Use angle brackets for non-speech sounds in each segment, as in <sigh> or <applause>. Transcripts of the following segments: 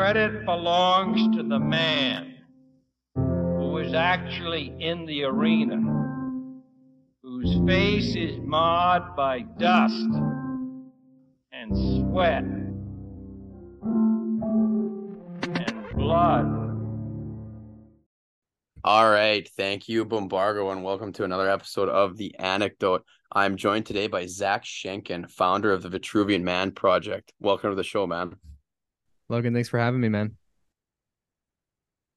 credit belongs to the man who is actually in the arena, whose face is marred by dust and sweat and blood. All right. Thank you, Bombargo, and welcome to another episode of The Anecdote. I'm joined today by Zach Schenken, founder of the Vitruvian Man Project. Welcome to the show, man. Logan, thanks for having me, man.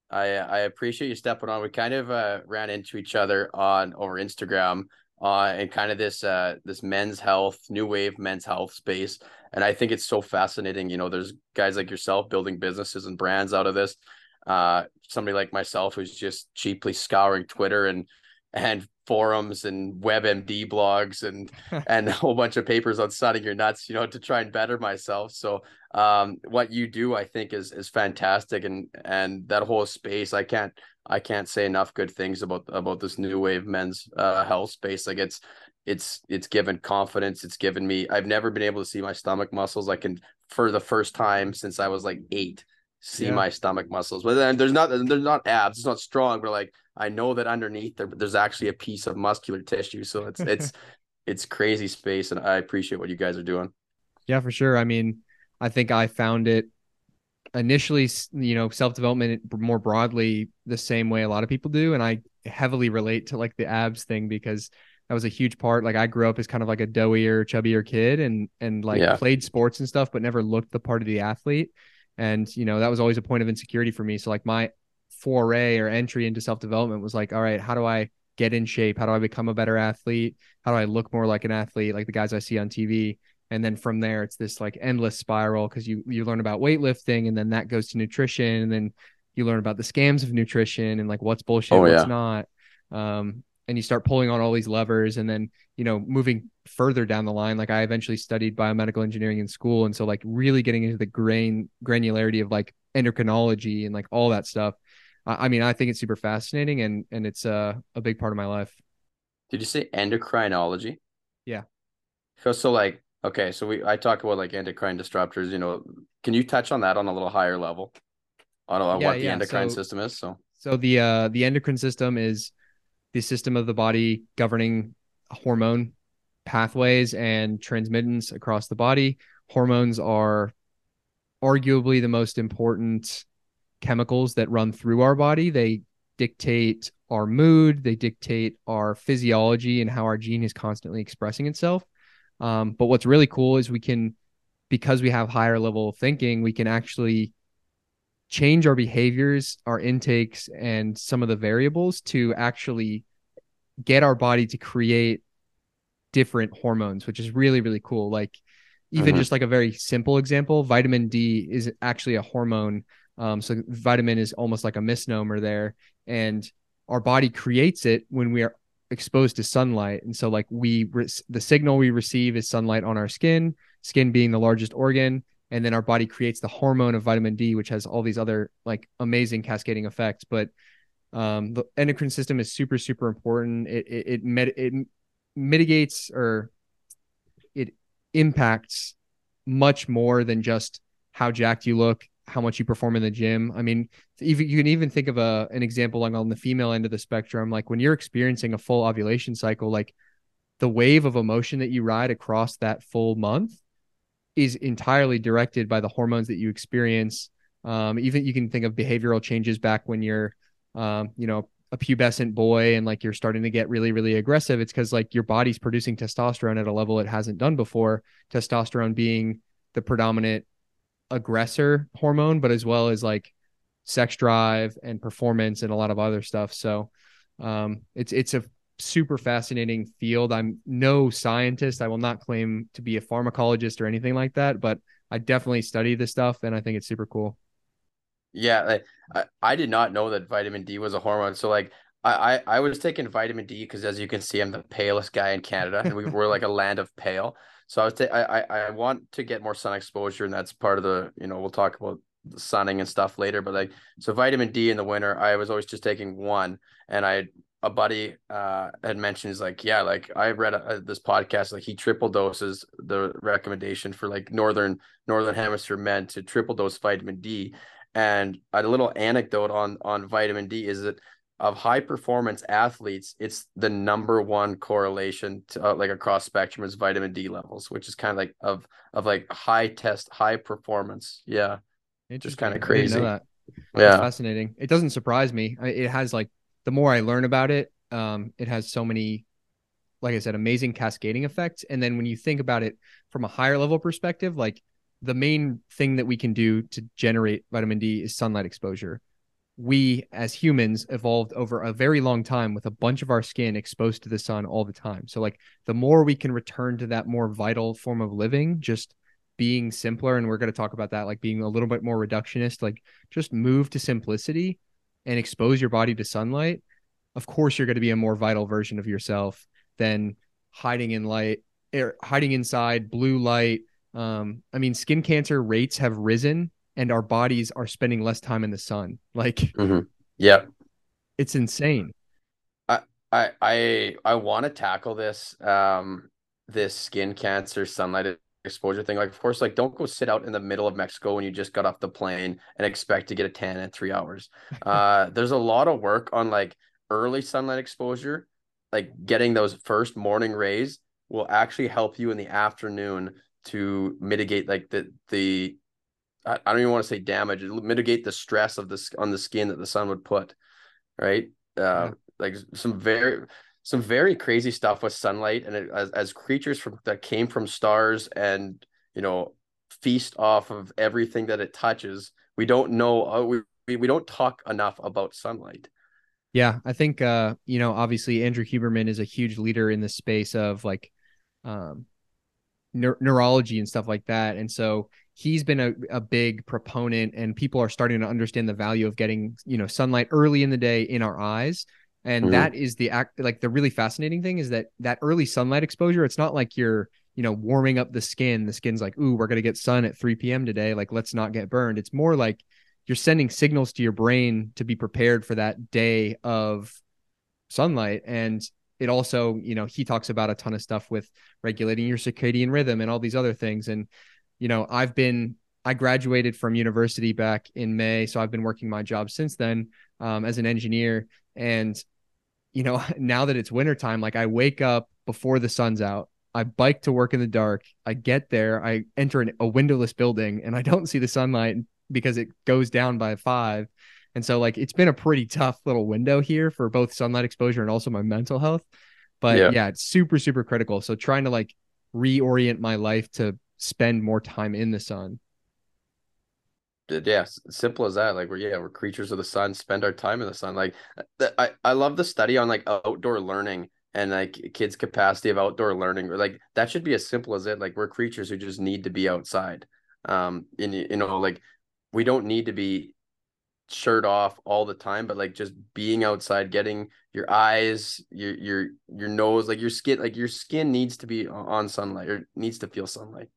I I appreciate you stepping on. We kind of uh, ran into each other on over Instagram uh, and kind of this uh, this men's health, new wave men's health space. And I think it's so fascinating. You know, there's guys like yourself building businesses and brands out of this. Uh, somebody like myself who's just cheaply scouring Twitter and and forums and WebMD blogs and <laughs> and a whole bunch of papers on sunning your nuts, you know, to try and better myself. So um, what you do, I think, is is fantastic, and and that whole space, I can't I can't say enough good things about about this new wave men's uh, health space. Like it's it's it's given confidence. It's given me. I've never been able to see my stomach muscles. I can for the first time since I was like eight see yeah. my stomach muscles. But then there's not there's not abs. It's not strong, but like I know that underneath there there's actually a piece of muscular tissue. So it's it's <laughs> it's crazy space, and I appreciate what you guys are doing. Yeah, for sure. I mean, I think I found it initially, you know, self development more broadly the same way a lot of people do, and I heavily relate to like the abs thing because that was a huge part. Like I grew up as kind of like a doughier, chubbier kid, and and like yeah. played sports and stuff, but never looked the part of the athlete and you know that was always a point of insecurity for me so like my foray or entry into self-development was like all right how do i get in shape? How do i become a better athlete? How do i look more like an athlete like the guys i see on tv and then from there it's this like endless spiral because you you learn about weightlifting and then that goes to nutrition and then you learn about the scams of nutrition and like what's bullshit oh, what's yeah. not. Um and you start pulling on all these levers and then you know moving further down the line like i eventually studied biomedical engineering in school and so like really getting into the grain granularity of like endocrinology and like all that stuff i, I mean i think it's super fascinating and and it's uh, a big part of my life. Did you say endocrinology? Yeah. So so like okay so we i talk about like endocrine disruptors you know can you touch on that on a little higher level? On, on yeah, what the yeah. endocrine so, system is so. so the uh the endocrine system is the system of the body governing hormone pathways and transmittance across the body. Hormones are arguably the most important chemicals that run through our body. They dictate our mood, they dictate our physiology and how our gene is constantly expressing itself. Um, but what's really cool is we can, because we have higher level thinking, we can actually change our behaviors, our intakes, and some of the variables to actually get our body to create different hormones, which is really, really cool. Like even mm-hmm. just like a very simple example, vitamin D is actually a hormone. Um, so vitamin is almost like a misnomer there. And our body creates it when we are exposed to sunlight. And so like we, re- the signal we receive is sunlight on our skin, skin being the largest organ and then our body creates the hormone of vitamin D, which has all these other like amazing cascading effects. But um, the endocrine system is super, super important. It it it, med- it mitigates or it impacts much more than just how jacked you look, how much you perform in the gym. I mean, even you can even think of a an example like on the female end of the spectrum, like when you're experiencing a full ovulation cycle, like the wave of emotion that you ride across that full month is entirely directed by the hormones that you experience. Um, even you can think of behavioral changes back when you're, um, you know, a pubescent boy and like you're starting to get really, really aggressive. It's because like your body's producing testosterone at a level it hasn't done before. Testosterone being the predominant aggressor hormone, but as well as like sex drive and performance and a lot of other stuff. So um, it's it's a super fascinating field. I'm no scientist. I will not claim to be a pharmacologist or anything like that, but I definitely study this stuff and I think it's super cool. Yeah, I, I did not know that vitamin D was a hormone. So like I, I, I was taking vitamin D because as you can see, I'm the palest guy in Canada and we were like a land of pale. So I was ta- I, I want to get more sun exposure and that's part of the, you know, we'll talk about the sunning and stuff later. But like so vitamin D in the winter, I was always just taking one and I a buddy uh had mentioned is like yeah like i read a, a, this podcast like he triple doses the recommendation for like northern northern hemisphere men to triple dose vitamin d and a little anecdote on on vitamin d is that of high performance athletes it's the number one correlation to uh, like across spectrum is vitamin d levels which is kind of like of of like high test high performance. Yeah. It's just kind of crazy. yeah. fascinating. It doesn't surprise me. It has like the more I learn about it, um, it has so many, like I said, amazing cascading effects. And then when you think about it from a higher level perspective, like the main thing that we can do to generate vitamin D is sunlight exposure. We as humans evolved over a very long time with a bunch of our skin exposed to the sun all the time. So, like, the more we can return to that more vital form of living, just being simpler, and we're going to talk about that, like being a little bit more reductionist, like just move to simplicity and expose your body to sunlight, of course you're going to be a more vital version of yourself than hiding in light er, hiding inside blue light. Um, I mean, skin cancer rates have risen and our bodies are spending less time in the sun. <laughs> Like, mm-hmm. yeah, it's insane. I, I, I, I want to tackle this, um, this skin cancer sunlight exposure thing. Like, of course, like don't go sit out in the middle of Mexico when you just got off the plane and expect to get a tan in three hours. <laughs> Uh, there's a lot of work on like early sunlight exposure, like getting those first morning rays will actually help you in the afternoon to mitigate like the the I, I don't even want to say damage, It'll mitigate the stress of this on the skin that the sun would put, right? Uh, yeah. like some very some very crazy stuff with sunlight and it, as, as creatures from that came from stars and you know feast off of everything that it touches we don't know uh, we, we we don't talk enough about sunlight yeah i think uh you know obviously andrew huberman is a huge leader in the space of like um ne- neurology and stuff like that and so he's been a, a big proponent and people are starting to understand the value of getting you know sunlight early in the day in our eyes. And mm-hmm. that is the act like the really fascinating thing is that that early sunlight exposure it's not like you're you know warming up the skin. The skin's like ooh we're going to get sun at 3 p.m today. Like let's not get burned. It's more like you're sending signals to your brain to be prepared for that day of sunlight. And it also you know he talks about a ton of stuff with regulating your circadian rhythm and all these other things. And you know i've been i graduated from university back in may so i've been working my job since then um, as an engineer and you know, <laughs> now that it's wintertime, like I wake up before the sun's out. I bike to work in the dark. I get there. I enter an, a windowless building and I don't see the sunlight because it goes down by five. And so, like, it's been a pretty tough little window here for both sunlight exposure and also my mental health. But yeah, yeah it's super, super critical. So, trying to like reorient my life to spend more time in the sun. Yeah simple as that like we're yeah we're creatures of the sun spend our time in the sun like i i love the study on like outdoor learning and like kids capacity of outdoor learning like that should be as simple as it like we're creatures who just need to be outside um and you know like we don't need to be shirt off all the time but like just being outside getting your eyes your your your nose like your skin like your skin needs to be on sunlight or needs to feel sunlight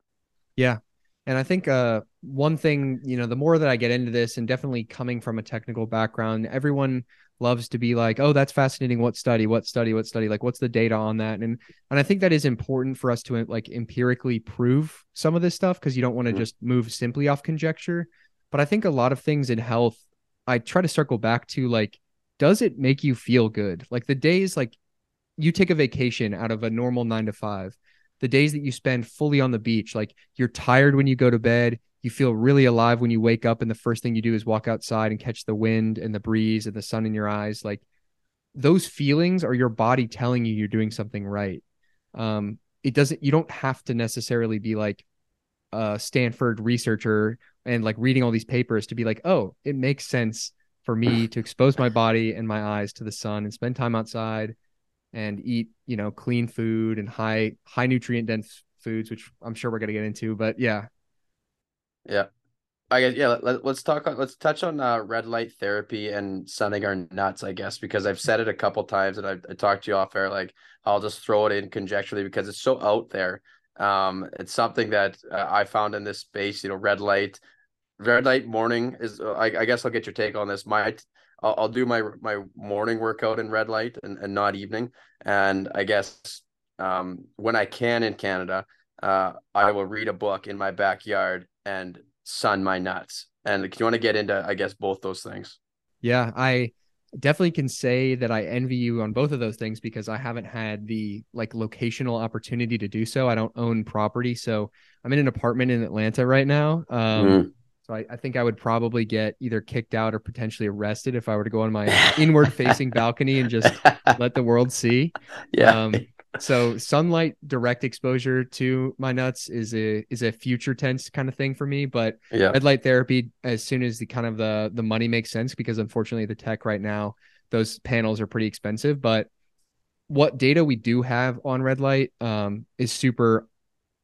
yeah and I think uh, one thing, you know, the more that I get into this, and definitely coming from a technical background, everyone loves to be like, "Oh, that's fascinating. What study? What study? What study? Like, what's the data on that?" And and I think that is important for us to like empirically prove some of this stuff because you don't want to mm-hmm. just move simply off conjecture. But I think a lot of things in health, I try to circle back to like, does it make you feel good? Like the days like you take a vacation out of a normal nine to five the days that you spend fully on the beach, like you're tired when you go to bed, you feel really alive when you wake up, and the first thing you do is walk outside and catch the wind and the breeze and the sun in your eyes. Like those feelings are your body telling you you're doing something right. Um, it doesn't, you don't have to necessarily be like a Stanford researcher and like reading all these papers to be like, oh, it makes sense for me to expose my body and my eyes to the sun and spend time outside and eat you know clean food and high high nutrient dense foods which i'm sure we're going to get into but yeah. Yeah. I guess yeah let, us talk let's touch on uh, red light therapy and sunning our nuts i guess because i've said it a couple times and i i talked to you off air like i'll just throw it in conjecturally because it's so out there. Um it's something that uh, i found in this space you know red light red light morning is uh, I, I guess i'll get your take on this. My I'll, I'll do my my morning workout in red light and, and not evening. And I guess um, when I can in Canada, uh, I will read a book in my backyard and sun my nuts. And do you want to get into, I guess, both those things? Yeah, I definitely can say that I envy you on both of those things because I haven't had the like locational opportunity to do so. I don't own property, so I'm in an apartment in Atlanta right now. Um, mm. So I, I, think I would probably get either kicked out or potentially arrested if I were to go on my <laughs> inward facing balcony and just <laughs> let the world see. Yeah. Um, so sunlight direct exposure to my nuts is a is a future tense kind of thing for me but yeah. red light therapy as soon as the kind of the the money makes sense because unfortunately the tech right now those panels are pretty expensive but what data we do have on red light um, is super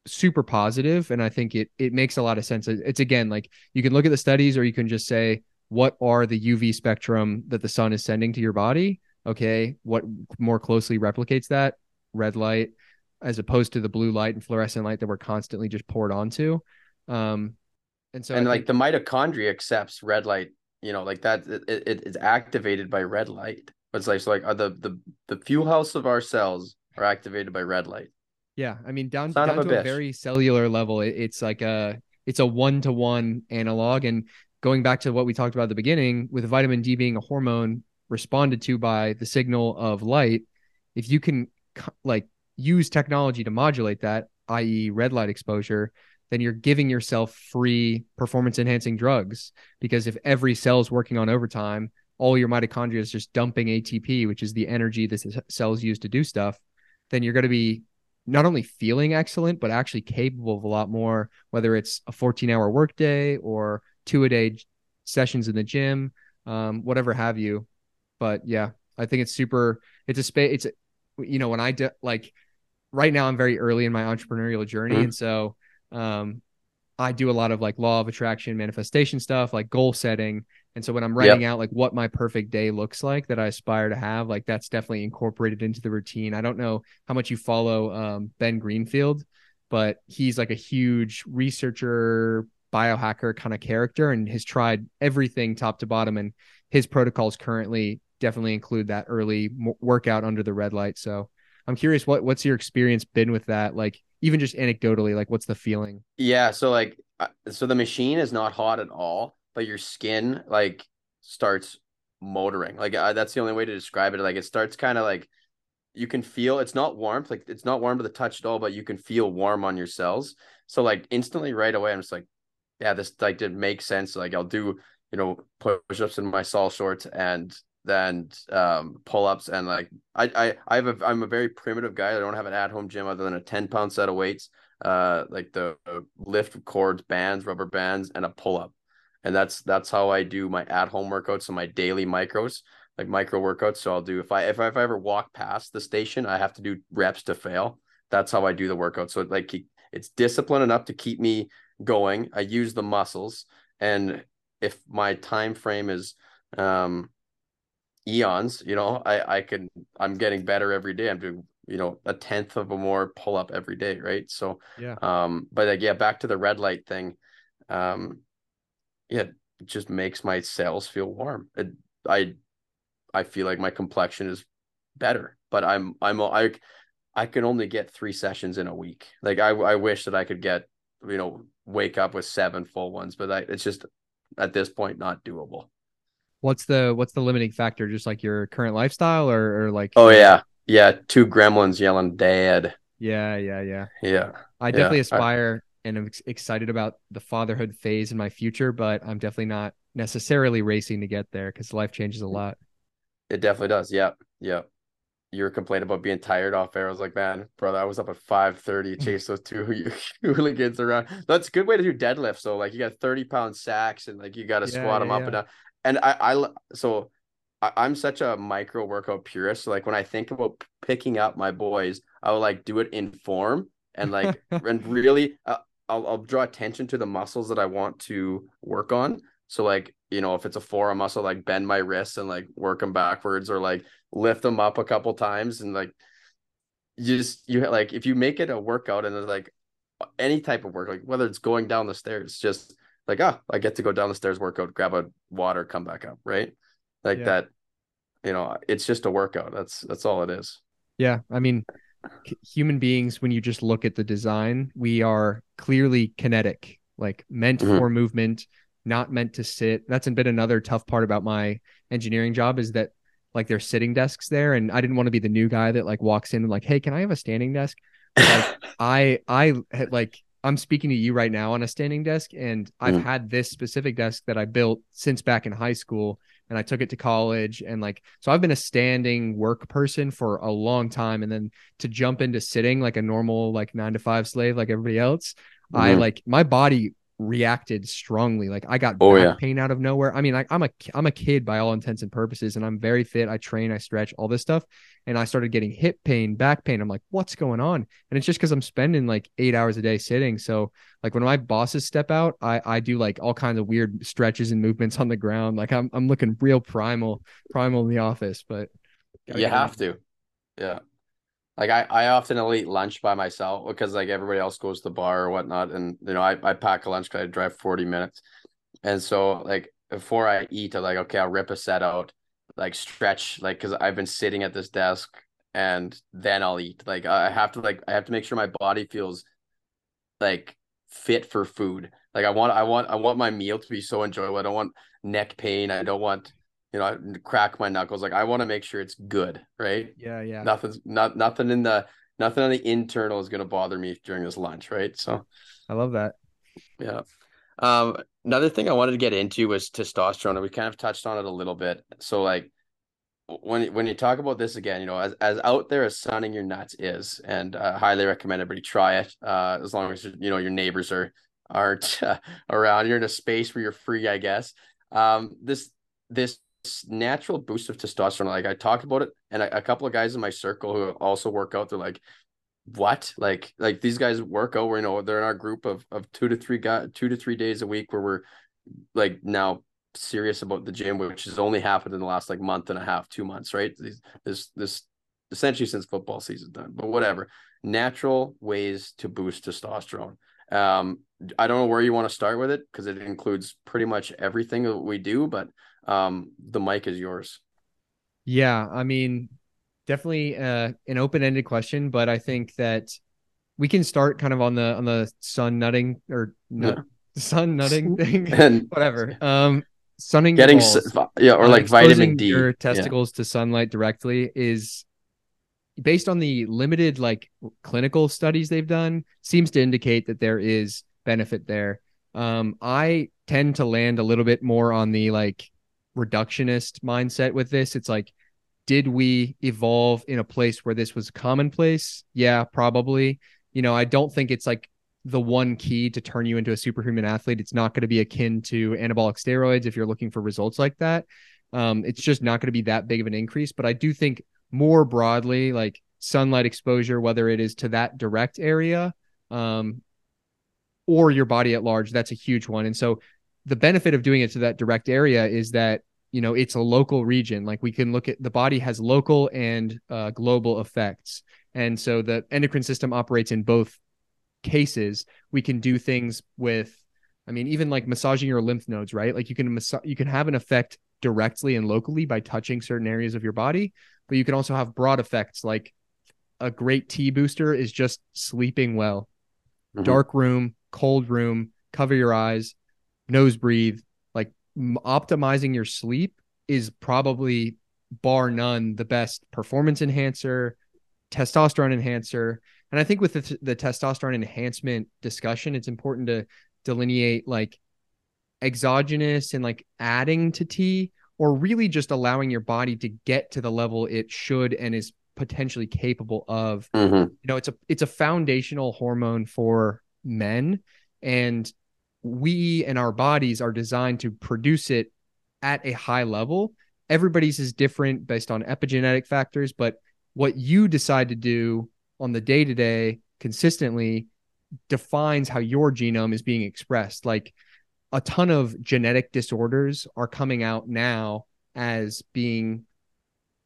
super positive and i think it it makes a lot of sense it's again like you can look at the studies or you can just say what are the uv spectrum that the sun is sending to your body okay what more closely replicates that red light as opposed to the blue light and fluorescent light that we're constantly just poured onto. Um, and so, and I like think... the mitochondria accepts red light, you know, like that, it, it, it's activated by red light. But it's like, so like the, the, the fuel house of our cells are activated by red light. Yeah. I mean, down, down a to bitch. a very cellular level, it, it's like a, it's a one-to-one analog. And going back to what we talked about at the beginning with vitamin D being a hormone responded to by the signal of light, if you can like use technology to modulate that, i.e., red light exposure, then you're giving yourself free performance enhancing drugs. Because if every cell is working on overtime, all your mitochondria is just dumping ATP, which is the energy that cells use to do stuff, then you're going to be not only feeling excellent, but actually capable of a lot more, whether it's a 14 hour workday or two a day sessions in the gym, um, whatever have you. But yeah, I think it's super, it's a space, it's, you know, when I do like right now, I'm very early in my entrepreneurial journey. Mm-hmm. And so, um, I do a lot of like law of attraction manifestation stuff, like goal setting. And so when I'm writing yep. out like what my perfect day looks like that I aspire to have, like that's definitely incorporated into the routine. I don't know how much you follow um, Ben Greenfield, but he's like a huge researcher, biohacker kind of character and has tried everything top to bottom. And his protocols currently definitely include that early workout under the red light. So I'm curious, what what's your experience been with that? Like even just anecdotally, like what's the feeling? Yeah, so like uh, so the machine is not hot at all, but your skin like starts motoring. Like uh, that's the only way to describe it. Like it starts kind of like you can feel it's not warmth, like it's not warm to the touch at all, but you can feel warm on your cells. So like instantly right away, I'm just like, yeah, this like did make sense. Like I'll do you know push ups in my sol shorts and then um, pull ups and like I I I have a I'm a very primitive guy. I don't have an at home gym other than a ten pound set of weights, uh, like the lift cords, bands, rubber bands, and a pull up, and that's that's how I do my at home workouts. and my daily micros, like micro workouts. So I'll do if I if I, if I ever walk past the station, I have to do reps to fail. That's how I do the workout. So like it's discipline enough to keep me going. I use the muscles, and if my time frame is um eons you know i i can i'm getting better every day i'm doing you know a tenth of a more pull up every day right so yeah um but like yeah back to the red light thing um yeah it just makes my cells feel warm it, i i feel like my complexion is better but i'm i'm i i can only get three sessions in a week like i i wish that i could get you know wake up with seven full ones but I, it's just at this point not doable what's the what's the limiting factor? Just like your current lifestyle, or, or like? Oh yeah, yeah. Two gremlins yelling "Dad." Yeah, yeah, yeah. Yeah. I definitely yeah. aspire I... and I'm excited about the fatherhood phase in my future, but I'm definitely not necessarily racing to get there because life changes a lot. It definitely does. Yep. Yep. You were complaining about being tired off air. I was like, man, brother, I was up at 5 30, chase those two <laughs> hooligans around. That's a good way to do deadlifts. So, like, you got 30 pound sacks and like you got to yeah, squat yeah, them up yeah. and down and I, I so I, am such a micro workout purist. So like when I think about picking up my boys, I will like do it in form and like <laughs> and really uh, I'll I'll draw attention to the muscles that I want to work on. So like you know if it's a forearm muscle, like bend my wrists and like work them backwards or like lift them up a couple times and like you just you like if you make it a workout and it's like any type of work, like whether it's going down the stairs, just like, ah, I get to go down the stairs, workout, grab a water, come back up, right? like Yeah. that you know it's just a workout that's that's all it is Yeah, I mean, human beings, when you just look at the design, we are clearly kinetic, like meant Mhm. for movement, not meant to sit. That's been another tough part about my engineering job is that like there's sitting desks there, and I didn't want to be the new guy that like walks in and like, hey, can I have a standing desk? Like, <laughs> I I had like I'm speaking to you right now on a standing desk, and I've Mhm. had this specific desk that I built since back in high school, and I took it to college, and like so I've been a standing work person for a long time, and then to jump into sitting like a normal like nine to five slave like everybody else, I Mhm. like my body reacted strongly. Like I got Oh, back yeah. pain out of nowhere. I mean, like I'm a I'm a kid by all intents and purposes, and I'm very fit. I train, I stretch, all this stuff, and I started getting hip pain, back pain. I'm like, what's going on? And it's just because I'm spending like eight hours a day sitting. So like when my bosses step out, I I do like all kinds of weird stretches and movements on the ground. Like I'm I'm looking real primal, primal in the office, but you have to yeah like I, I often will eat lunch by myself because like everybody else goes to the bar or whatnot and you know I, I pack a lunch because I drive 40 minutes. And so like before I eat I'm like okay I'll rip a set out like stretch like because I've been sitting at this desk and then I'll eat. Like I have to like I have to make sure my body feels like fit for food. Like I want I want I want my meal to be so enjoyable. I don't want neck pain. I don't want you know I crack my knuckles like I want to make sure it's good right? Yeah, yeah. nothing's not nothing in the nothing on the internal is going to bother me during this lunch right? So I love that. yeah. Um another thing i wanted to get into was testosterone and we kind of touched on it a little bit. So like when when you talk about this again you know as, as out there as sunning your nuts is and uh, highly recommend everybody try it uh as long as you know your neighbors are aren't uh, <laughs> around. You're in a space where you're free i guess. Um this this natural boost of testosterone like i talked about it and a, couple of guys in my circle who also work out they're like what? Like like these guys work out where you know they're in our group of of two to three guys two to three days a week where we're like now serious about the gym which has only happened in the last like month and a half two months right? These- this this essentially since football season's done but whatever. Natural ways to boost testosterone. Um i don't know where you want to start with it because it includes pretty much everything that we do but um the mic is yours. Yeah, I mean, definitely uh, an open-ended question, but I think that we can start kind of on the on the sun nutting or nut, sun nutting <laughs> thing, <laughs> and <laughs> whatever. Um, sunning getting balls, yeah or uh, like vitamin d. your Yeah. testicles to sunlight directly is based on the limited like clinical studies they've done seems to indicate that there is benefit there. Um i tend to land a little bit more on the like reductionist mindset with this. It's like did we evolve in a place where this was commonplace? Yeah probably. You know i don't think it's like the one key to turn you into a superhuman athlete. It's not going to be akin to anabolic steroids if you're looking for results like that. Um, it's just not going to be that big of an increase but i do think more broadly like sunlight exposure whether it is to that direct area um, or your body at large that's a huge one. And so the benefit of doing it to that direct area is that you know it's a local region. Like we can look at the body has local and uh, global effects. And so the endocrine system operates in both cases. We can do things with i mean even like massaging your lymph nodes right? Like you can massa- you can have an effect directly and locally by touching certain areas of your body but you can also have broad effects like a great T booster is just sleeping well. Mhm. dark room cold room cover your eyes nose breathe like m- optimizing your sleep is probably bar none the best performance enhancer testosterone enhancer. And i think with the, the testosterone enhancement discussion it's important to delineate like exogenous and like adding to t or really just allowing your body to get to the level it should and is potentially capable of. Mhm. you know it's a it's a foundational hormone for men. And we and our bodies are designed to produce it at a high level. Everybody's is different based on epigenetic factors but what you decide to do on the day to day consistently defines how your genome is being expressed. Like a ton of genetic disorders are coming out now as being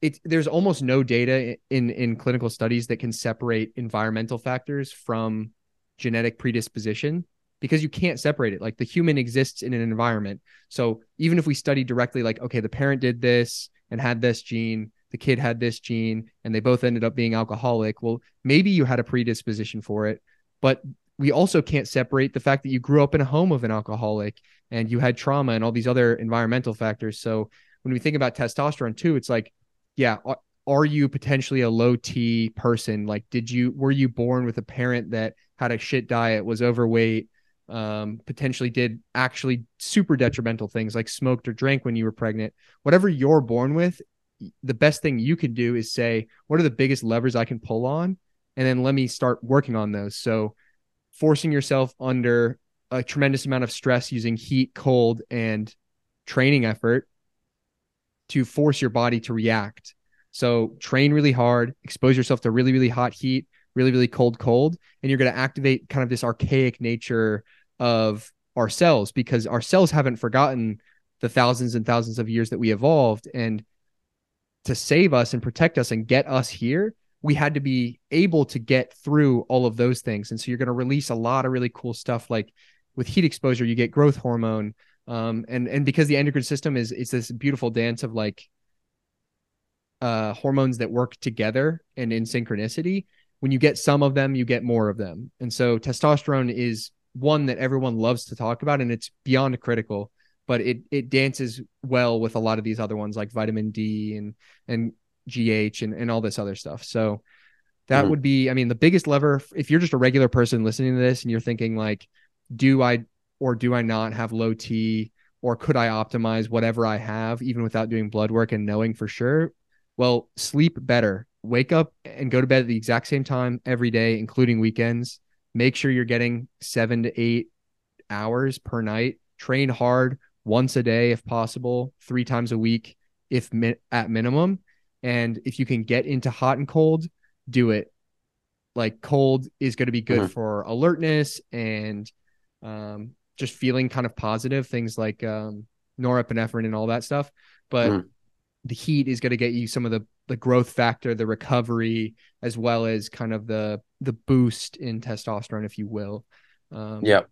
it there's almost no data in in clinical studies that can separate environmental factors from genetic predisposition because you can't separate it. Like the human exists in an environment. So even if we study directly, like, okay, the parent did this and had this gene, the kid had this gene, and they both ended up being alcoholic. Well, maybe you had a predisposition for it, but we also can't separate the fact that you grew up in a home of an alcoholic and you had trauma and all these other environmental factors. So when we think about testosterone too, it's like, yeah, are you potentially a low T person? Like, did you were you born with a parent that had a shit diet, was overweight, um, potentially did actually super detrimental things like smoked or drank when you were pregnant? Whatever you're born with, the best thing you can do is say, what are the biggest levers I can pull on? And then let me start working on those. So forcing yourself under a tremendous amount of stress using heat, cold, and training effort to force your body to react. So train really hard, expose yourself to really, really hot heat, really, really cold, cold, and you're going to activate kind of this archaic nature of ourselves because ourselves haven't forgotten the thousands and thousands of years that we evolved. And to save us and protect us and get us here, we had to be able to get through all of those things. And so you're going to release a lot of really cool stuff like with heat exposure, you get growth hormone. Um, and and because the endocrine system is it's this beautiful dance of like uh hormones that work together and in synchronicity, when you get some of them, you get more of them. And so testosterone is one that everyone loves to talk about and it's beyond critical, but it it dances well with a lot of these other ones like vitamin D and and GH and, and all this other stuff. So that mm-hmm. would be, I mean, the biggest lever, if you're just a regular person listening to this and you're thinking like, do I or do I not have low T or could I optimize whatever I have even without doing blood work and knowing for sure? Well, sleep better. Wake up and go to bed at the exact same time every day, including weekends. Make sure you're getting seven to eight hours per night. Train hard once a day if possible, three times a week if mi- at minimum and if you can get into hot and cold, do it. Like cold is going to be good mm-hmm. for alertness and um, just feeling kind of positive, things like um, norepinephrine and all that stuff. But mm-hmm. the heat is going to get you some of the the growth factor, the recovery, as well as kind of the the boost in testosterone, if you will. Um, yep.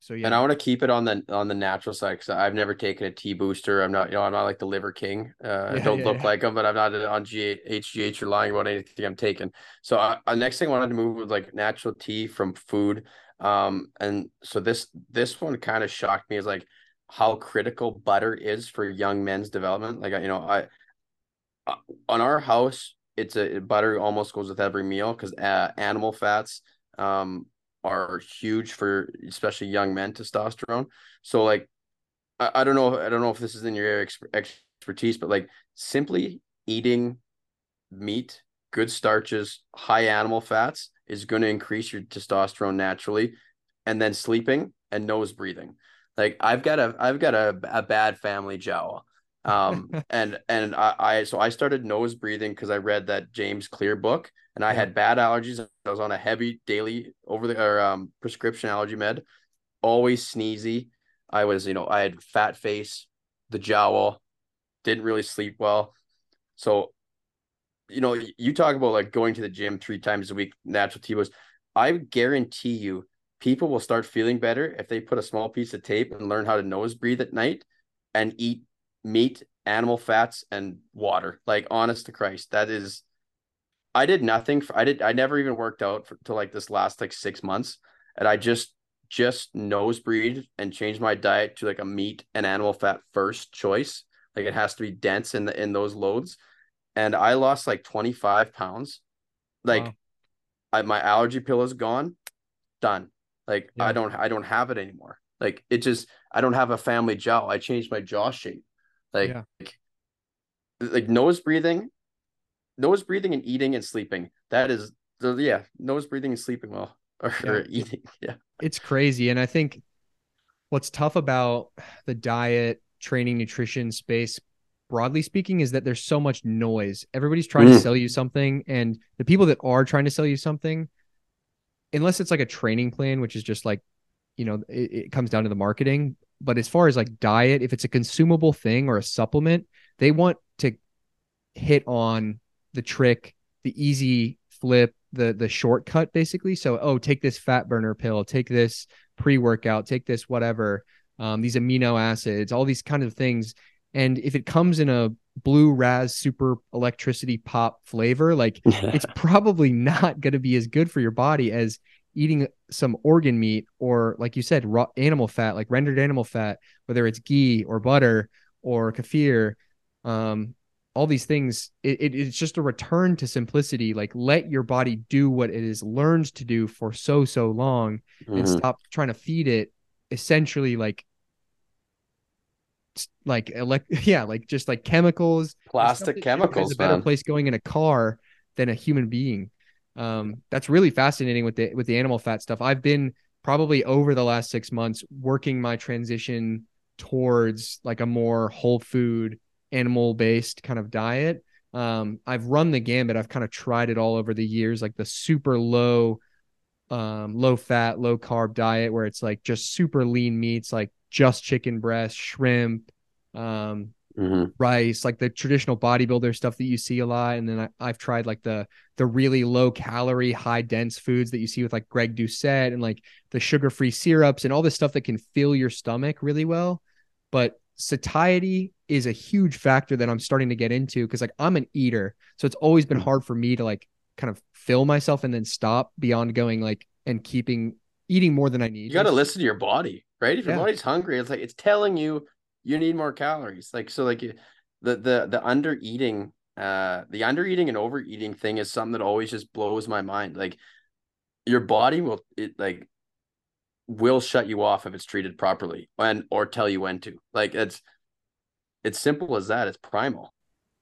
So yeah, and I want to keep it on the on the natural side because I've never taken a T booster. I'm not, you know, I'm not like the liver king. Uh, yeah, I don't yeah, look yeah. like them, but I'm not on G- HGH or lying about anything I'm taking. So I, uh, next thing I wanted to move was like natural tea from food. Um, and so this this one kind of shocked me is like how critical butter is for young men's development. Like you know, I uh, on our house, it's a butter almost goes with every meal because uh, animal fats um are huge for especially young men testosterone. So like I, I don't know I don't know if this is in your expertise, but like simply eating meat, good starches, high animal fats is going to increase your testosterone naturally, and then sleeping and nose breathing. Like I've got a I've got a, a bad family jowl um <laughs> and and I, I so i started nose breathing because i read that james clear book and i had bad allergies i was on a heavy daily over the or um prescription allergy med always sneezy. I was you know i had fat face the jowl didn't really sleep well. So you know you talk about like going to the gym three times a week natural t i guarantee you people will start feeling better if they put a small piece of tape and learn how to nose breathe at night and eat meat, animal fats, and water. Like honest to Christ, that is. I did nothing. For, I did. I never even worked out for, to like this last like six months, and I just just nose and changed my diet to like a meat and animal fat first choice. Like it has to be dense in the in those loads, and I lost like twenty five pounds. Like, wow. I, my allergy pill is gone, done. Like yeah. I don't I don't have it anymore. Like it just I don't have a family jaw. I changed my jaw shape. Like, yeah. like, like nose breathing, nose breathing and eating and sleeping. That is, the, yeah, nose breathing and sleeping well <laughs> or, yeah. or <laughs> eating. Yeah, it's crazy, and I think what's tough about the diet, training, nutrition space broadly speaking is that there's so much noise. Everybody's trying mm. to sell you something and the people that are trying to sell you something unless it's like a training plan which is just like you know it, it comes down to the marketing, but as far as like diet, if it's a consumable thing or a supplement, they want to hit on the trick, the easy flip, the the shortcut basically. So, oh, take this fat burner pill, take this pre-workout, take this whatever, um, these amino acids, all these kind of things. And if it comes in a blue raz super electricity pop flavor, like <laughs> it's probably not going to be as good for your body as eating some organ meat or like you said raw animal fat like rendered animal fat whether it's ghee or butter or kefir um all these things it, it, it's just a return to simplicity. Like let your body do what it has learned to do for so so long mm-hmm. and stop trying to feed it essentially like like elect <laughs> yeah like just like chemicals. Plastic chemicals a better place going in a car than a human being um that's really fascinating with the with the animal fat stuff i've been probably over the last six months working my transition towards like a more whole food animal based kind of diet. Um, I've run the gambit. I've kind of tried it all over the years, like the super low, um, low fat, low carb diet where it's like just super lean meats, like just chicken breast, shrimp, um, mm-hmm. rice, like the traditional bodybuilder stuff that you see a lot. And then I, have tried like the the really low calorie, high dense foods that you see with like Greg Doucette and like the sugar free syrups and all this stuff that can fill your stomach really well. But satiety is a huge factor that I'm starting to get into because like I'm an eater. So it's always been mm. hard for me to like kind of fill myself and then stop beyond going like and keeping eating more than I need. You got to listen to your body, right? If your yeah. body's hungry, it's like it's telling you you need more calories. Like so like the the the under eating uh the under eating and overeating thing is something that always just blows my mind. Like your body will it like will shut you off if it's treated properly and or tell you when to. Like it's it's simple as that. It's primal.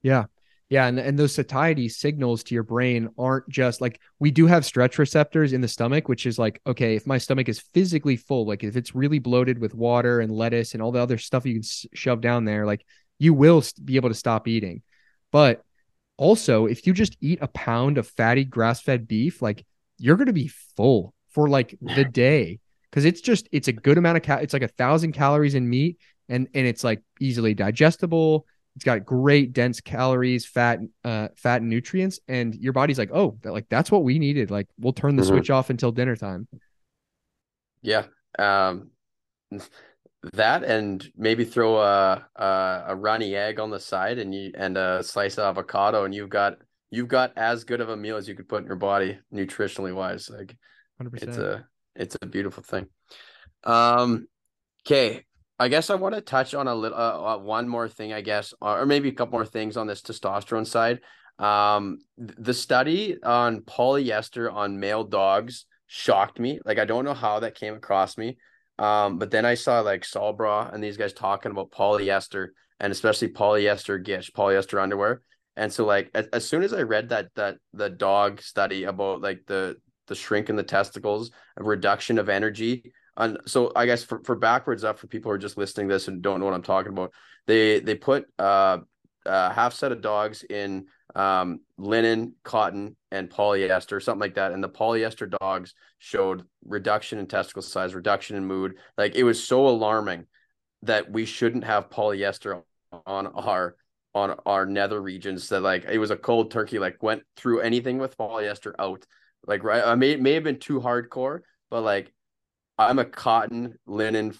Yeah. Yeah, and, and those satiety signals to your brain aren't just like we do have stretch receptors in the stomach, which is like, okay, if my stomach is physically full, like if it's really bloated with water and lettuce and all the other stuff you can s- shove down there, like you will be able to stop eating. But also, if you just eat a pound of fatty grass fed beef, like you're going to be full for like the <laughs> day because it's just it's a good amount of cal- it's like a thousand calories in meat and and it's like easily digestible it's got great dense calories fat uh fat and nutrients and your body's like oh that, like that's what we needed like we'll turn the mm-hmm. switch off until dinner time yeah um that and maybe throw a, a, a runny egg on the side and you and a slice of avocado and you've got you've got as good of a meal as you could put in your body nutritionally wise like 100%. it's a it's a beautiful thing. Um, okay, I guess I want to touch on a little uh, uh, one more thing, I guess, or maybe a couple more things on this testosterone side. Um, the study on polyester on male dogs shocked me. Like I don't know how that came across me. Um, but then I saw like Sol Brah and these guys talking about polyester and especially polyester gish, polyester underwear. And so like as, as soon as I read that that the dog study about like the the shrink in the testicles, a reduction of energy. And so I guess for, for backwards up for people who are just listening this and don't know what I'm talking about, they they put uh, a half set of dogs in um, linen, cotton, and polyester, something like that. And the polyester dogs showed reduction in testicle size, reduction in mood. Like it was so alarming that we shouldn't have polyester on our on our nether regions that like it was a cold turkey like went through anything with polyester out like right, I may may have been too hardcore, but like I'm a cotton linen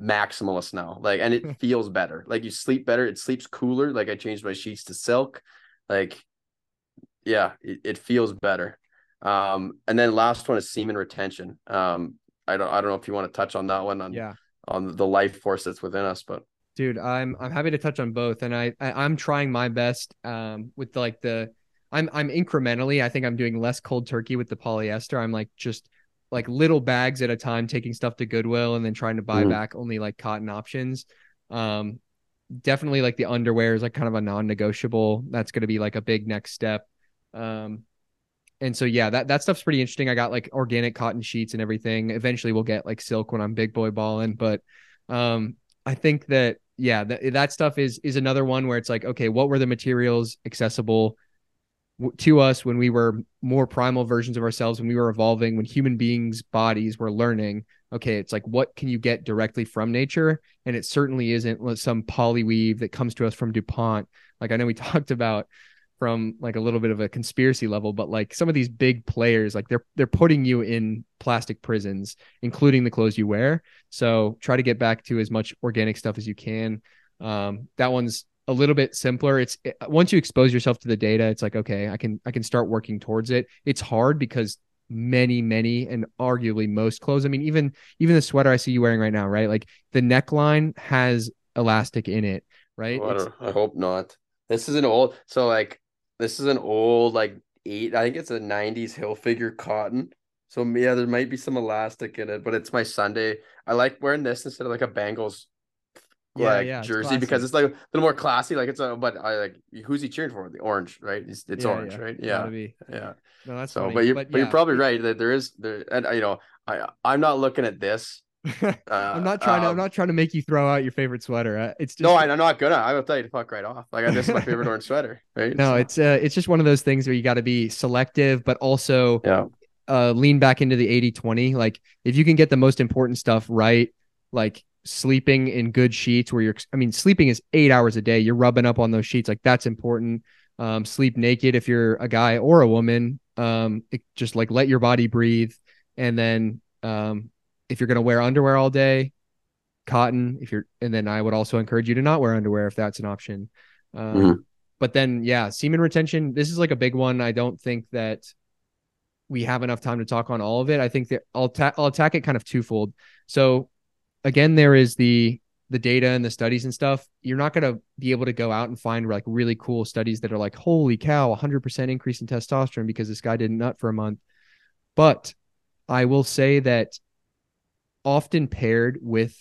maximalist now. Like, and it feels better. Like you sleep better. It sleeps cooler. Like I changed my sheets to silk. Like, yeah, it, it feels better. Um, and then last one is semen retention. Um, I don't I don't know if you want to touch on that one on yeah on the life force that's within us, but dude, I'm I'm happy to touch on both, and I, I am trying my best um with like the I'm I'm incrementally. I think I'm doing less cold turkey with the polyester. I'm like just like little bags at a time, taking stuff to Goodwill and then trying to buy mm. back only like cotton options. Um, definitely like the underwear is like kind of a non-negotiable. That's going to be like a big next step. Um, and so yeah, that that stuff's pretty interesting. I got like organic cotton sheets and everything. Eventually, we'll get like silk when I'm big boy balling. But um, I think that yeah, that that stuff is is another one where it's like, okay, what were the materials accessible? To us when we were more primal versions of ourselves when we were evolving when human beings bodies were learning okay it's like what can you get directly from nature and it certainly isn't some polyweave that comes to us from dupont like i know we <laughs> talked about from like a little bit of a conspiracy level, but like some of these big players, like they're they're putting you in plastic prisons, including the clothes you wear. So try to get back to as much organic stuff as you can. Um, that one's a little bit simpler. It's it, once you expose yourself to the data, it's like okay, I can I can start working towards it. It's hard because many many and arguably most clothes i mean even even the sweater i see you wearing right now right like the neckline has elastic in it right oh, I, I, hope not this is an old so like this is an old like eight. I think it's a '90s Hilfiger cotton. So yeah, there might be some elastic in it, but it's my Sunday. I like wearing this instead of like a Bengals yeah, like yeah, jersey it's because it's like a little more classy. Like it's a but I like who's he cheering for? The orange, right? It's, it's yeah, orange, right? Yeah, yeah. No, that's so. Funny. But you're but, but you're probably right that there is there and you know I I'm not looking at this <laughs> uh, I'm not trying um, to. I'm um, not trying to make you throw out your favorite sweater. Uh, it's just, no, I'm not gonna. I will tell you to fuck right off. Like this is my favorite orange sweater. Right? No, so. it's uh, it's just one of those things where you got to be selective, but also yeah. uh, lean back into the 80-20. Like if you can get the most important stuff right, like sleeping in good sheets, where you're. I mean, sleeping is eight hours a day. You're rubbing up on those sheets. Like that's important. Um, sleep naked if you're a guy or a woman. Um, it, just like let your body breathe, and then um if you're going to wear underwear all day, cotton. If you're, and then I would also encourage you to not wear underwear if that's an option. Um, mm-hmm. But then, yeah, semen retention. This is like a big one. I don't think that we have enough time to talk on all of it. I think that I'll ta- I'll attack it kind of twofold. So, again, there is the the data and the studies and stuff. You're not going to be able to go out and find like really cool studies that are like, holy cow, 100% increase in testosterone because this guy didn't nut for a month. But I will say that often paired with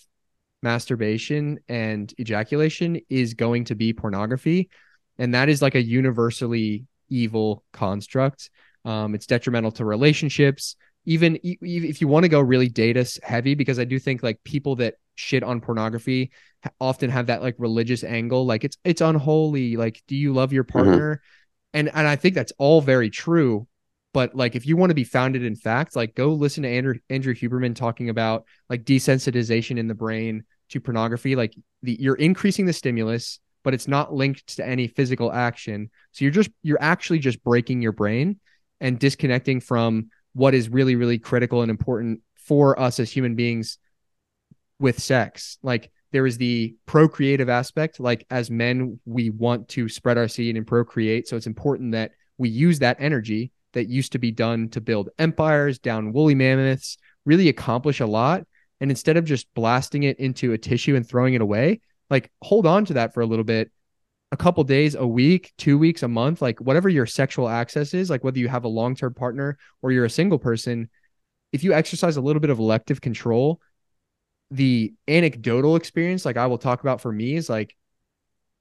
masturbation and ejaculation is going to be pornography. And that is like a universally evil construct. Um, it's detrimental to relationships. Even if you want to go really data heavy, because I do think like people that shit on pornography often have that like religious angle, like it's it's unholy. Like, do you love your mm-hmm. partner? Mm-hmm. And and I think that's all very true. But like, if you want to be founded in facts, like go listen to Andrew Andrew Huberman talking about like desensitization in the brain to pornography. Like the you're increasing the stimulus, but it's not linked to any physical action. So you're just you're actually just breaking your brain and disconnecting from what is really really critical and important for us as human beings with sex. Like there is the procreative aspect. Like as men, we want to spread our seed and procreate. So it's important that we use that energy that used to be done to build empires, down woolly mammoths, really accomplish a lot. And instead of just blasting it into a tissue and throwing it away, like hold on to that for a little bit, a couple days, a week, two weeks, a month, like whatever your sexual access is, like whether you have a long term partner or you're a single person, if you exercise a little bit of elective control, the anecdotal experience, like I will talk about for me, is like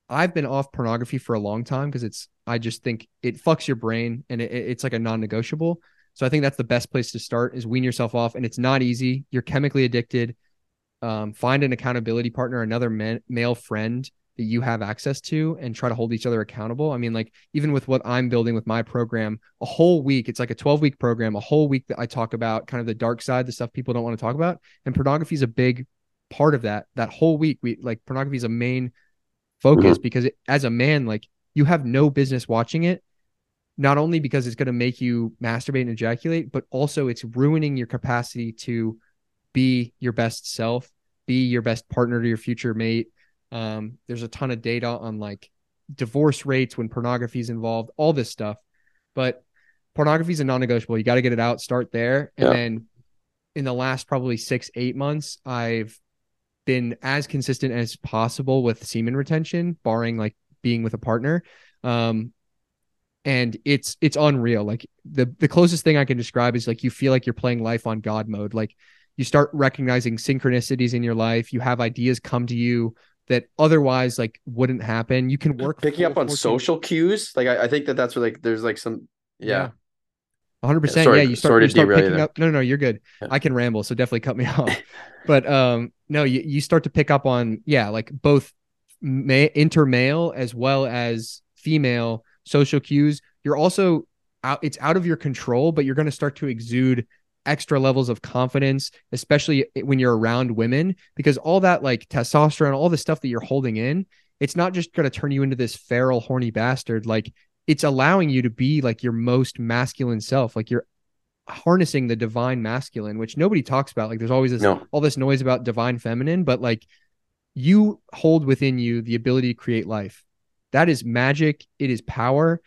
I've been off pornography for a long time because it's I just think it fucks your brain and it, it's like a non-negotiable. So I think that's the best place to start is wean yourself off, and it's not easy. You're chemically addicted. Um, find an accountability partner, another man, male friend that you have access to, and try to hold each other accountable. I mean, like even with what I'm building with my program, a whole week, it's like a 12 week program, a whole week that I talk about kind of the dark side, the stuff people don't want to talk about, and pornography is a big part of that. That whole week, we like pornography is a main focus mm-hmm. because it, as a man, like you have no business watching it. Not only because it's going to make you masturbate and ejaculate, but also it's ruining your capacity to be your best self, be your best partner to your future mate. Um, there's a ton of data on like divorce rates when pornography is involved, all this stuff. But pornography is a non-negotiable. You got to get it out, start there, and yeah. then in the last probably six, eight months, I've been as consistent as possible with semen retention, barring like being with a partner. Um, and it's it's unreal. Like the the closest thing I can describe is like you feel like you're playing life on God mode. Like you start recognizing synchronicities in your life. You have ideas come to you that otherwise like wouldn't happen. You can work picking up on social cues. Like I, I, think that that's where like there's like some yeah. yeah. 100% yeah, you start, you start picking up no no no you're good yeah. i can ramble so definitely cut me <laughs> off but um no you, you start to pick up on yeah like both ma- intermale as well as female social cues you're also out it's out of your control but you're going to start to exude extra levels of confidence especially when you're around women because all that like testosterone all the stuff that you're holding in it's not just going to turn you into this feral horny bastard. Like it's allowing you to be like your most masculine self. Like you're harnessing the divine masculine which nobody talks about. Like there's always this No. all this noise about divine feminine but like you hold within you the ability to create life. That is magic. It is power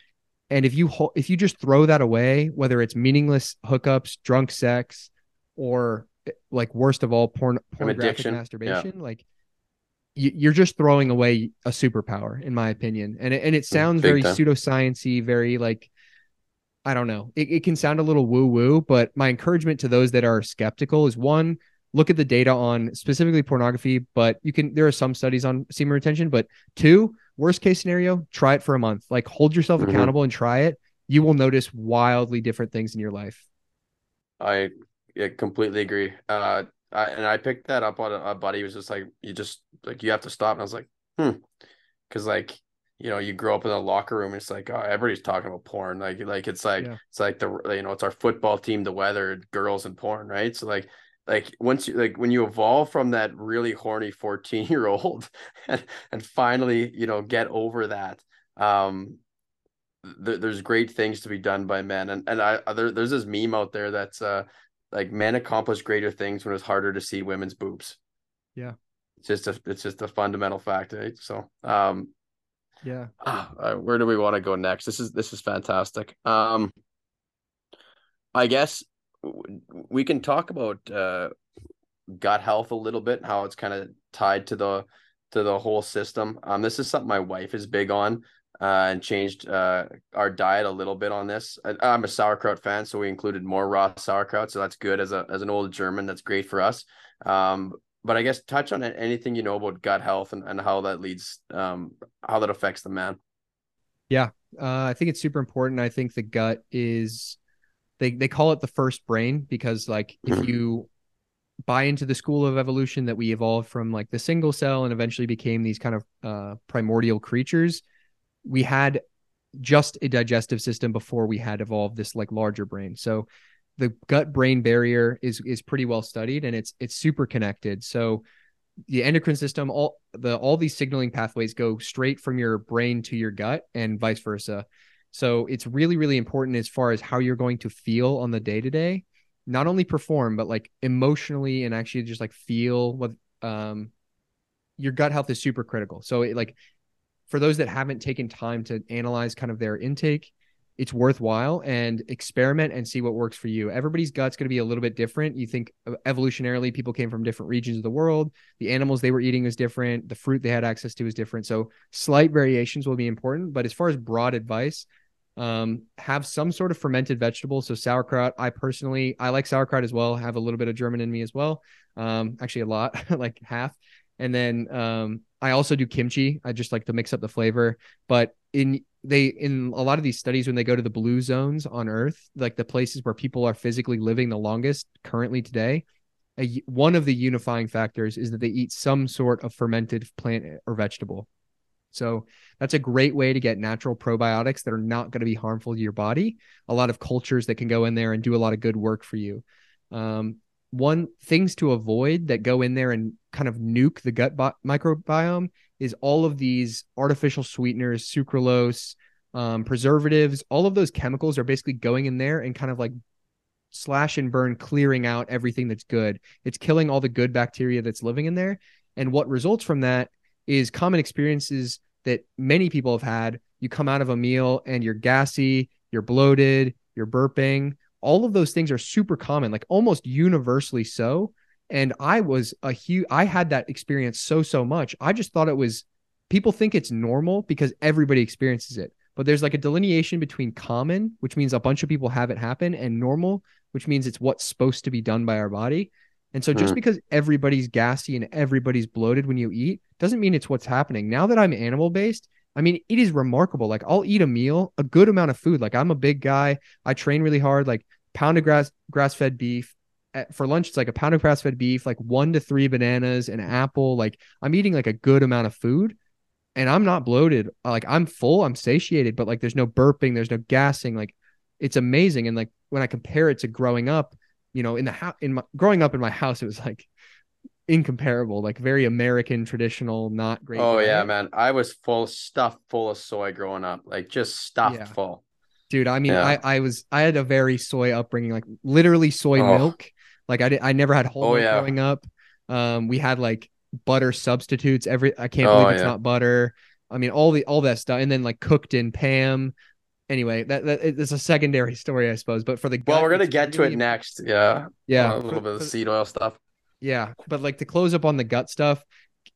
and if you if you just throw that away whether it's meaningless hookups drunk sex or eh, like worst of all porn pornographic addiction. Yeah. masturbation like you, you're just throwing away a superpower in my opinion and it, and it sounds Mm, big very time. pseudosciency very like I don't know. It, it can sound a little woo woo, but my encouragement to those that are skeptical is one, look at the data on specifically pornography, but you can, there are some studies on semen retention, but two, worst case scenario, try it for a month. Like hold yourself Mhm. accountable and try it. You will notice wildly different things in your life. I yeah, completely agree. Uh, I, and I picked that up on a, a buddy was just like, you just like you have to stop. And I was like, hmm, because like you know you grow up in the locker room. It's like oh, everybody's talking about porn. Like like it's like Yeah. it's like the you know it's our football team, the weather, girls, and porn, right? So like like once you like when you evolve from that really horny 14 year old <laughs> and, and finally you know get over that um th- there's great things to be done by men. And and i there, there's this meme out there that's uh like men accomplish greater things when it's harder to see women's boobs. Yeah. it's just a it's just a fundamental fact right? So um Yeah. ah, uh, where do we want to go next? This is this is fantastic. Um i guess we can talk about uh gut health a little bit how it's kind of tied to the to the whole system um this is something my wife is big on uh, and changed uh, our diet a little bit on this. I, I'm a sauerkraut fan, so we included more raw sauerkraut, so that's good as a as an old German. That's great for us. Um, but I guess touch on anything you know about gut health and, and how that leads, um, how that affects the man. Yeah, uh, I think it's super important. I think the gut is they they call it the first brain because like if Mhm. you buy into the school of evolution that we evolved from like the single cell and eventually became these kind of uh, primordial creatures, we had just a digestive system before we had evolved this like larger brain. So the gut brain barrier is is pretty well studied and it's it's super connected. So the endocrine system all the all these signaling pathways go straight from your brain to your gut and vice versa so it's really really important as far as how you're going to feel on the day to day not only perform but like emotionally and actually just like feel what um your gut health is super critical. So it, like for those that haven't taken time to analyze kind of their intake it's worthwhile and experiment and see what works for you. Everybody's gut's going to be a little bit different. You think uh, evolutionarily people came from different regions of the world. The animals they were eating was different. The fruit they had access to was different. So slight variations will be important but as far as broad advice um, have some sort of fermented vegetable so sauerkraut i personally i like sauerkraut as well have a little bit of german in me as well um, actually a lot <laughs> like half. And then um, i also do kimchi. I just like to mix up the flavor. But in they in a lot of these studies when they go to the blue zones on earth like the places where people are physically living the longest currently today a, one of the unifying factors is that they eat some sort of fermented plant or vegetable. So that's a great way to get natural probiotics that are not going to be harmful to your body. A lot of cultures that can go in there and do a lot of good work for you. Um, one things to avoid that go in there and kind of nuke the gut bi- microbiome is all of these artificial sweeteners, sucralose, um, preservatives. All of those chemicals are basically going in there and kind of like slash and burn, clearing out everything that's good. It's killing all the good bacteria that's living in there. And what results from that is common experiences that many people have had. You come out of a meal and you're gassy, you're bloated, you're burping. All of those things are super common, like almost universally so. And I was a huge, I had that experience so, so much. I just thought it was, people think it's normal because everybody experiences it. But there's like a delineation between common, which means a bunch of people have it happen, and normal, which means it's what's supposed to be done by our body. And so just Mhm. because everybody's gassy and everybody's bloated when you eat doesn't mean it's what's happening. Now that I'm animal based, I mean, it is remarkable. Like I'll eat a meal, a good amount of food. Like I'm a big guy. I train really hard, like pound of grass grass fed beef. At- For lunch, it's like a pound of grass fed beef, like one to three bananas, an apple. Like I'm eating like a good amount of food and I'm not bloated. Uh, like I'm full, I'm satiated, but like there's no burping, there's no gassing. Like it's amazing. And like when I compare it to growing up, you know, in the house, in my growing up in my house, it was like incomparable, like very American traditional, not great. Oh yeah, man. I was full stuffed full of soy growing up, like just stuffed Yeah. full. dude. I mean, Yeah. I I was I had a very soy upbringing, like literally soy Oh. milk. Like I did, I never had whole Oh, milk yeah. growing up. Um, we had like butter substitutes. Every I can't Oh, believe it's yeah. not butter. I mean, all the all that stuff, and then like cooked in Pam. Anyway, that that it's a secondary story, I suppose. But for the Well, gut, we're gonna it's get to it next. Yeah. Yeah, a little bit of for- seed oil stuff. Yeah, but like to close up on the gut stuff,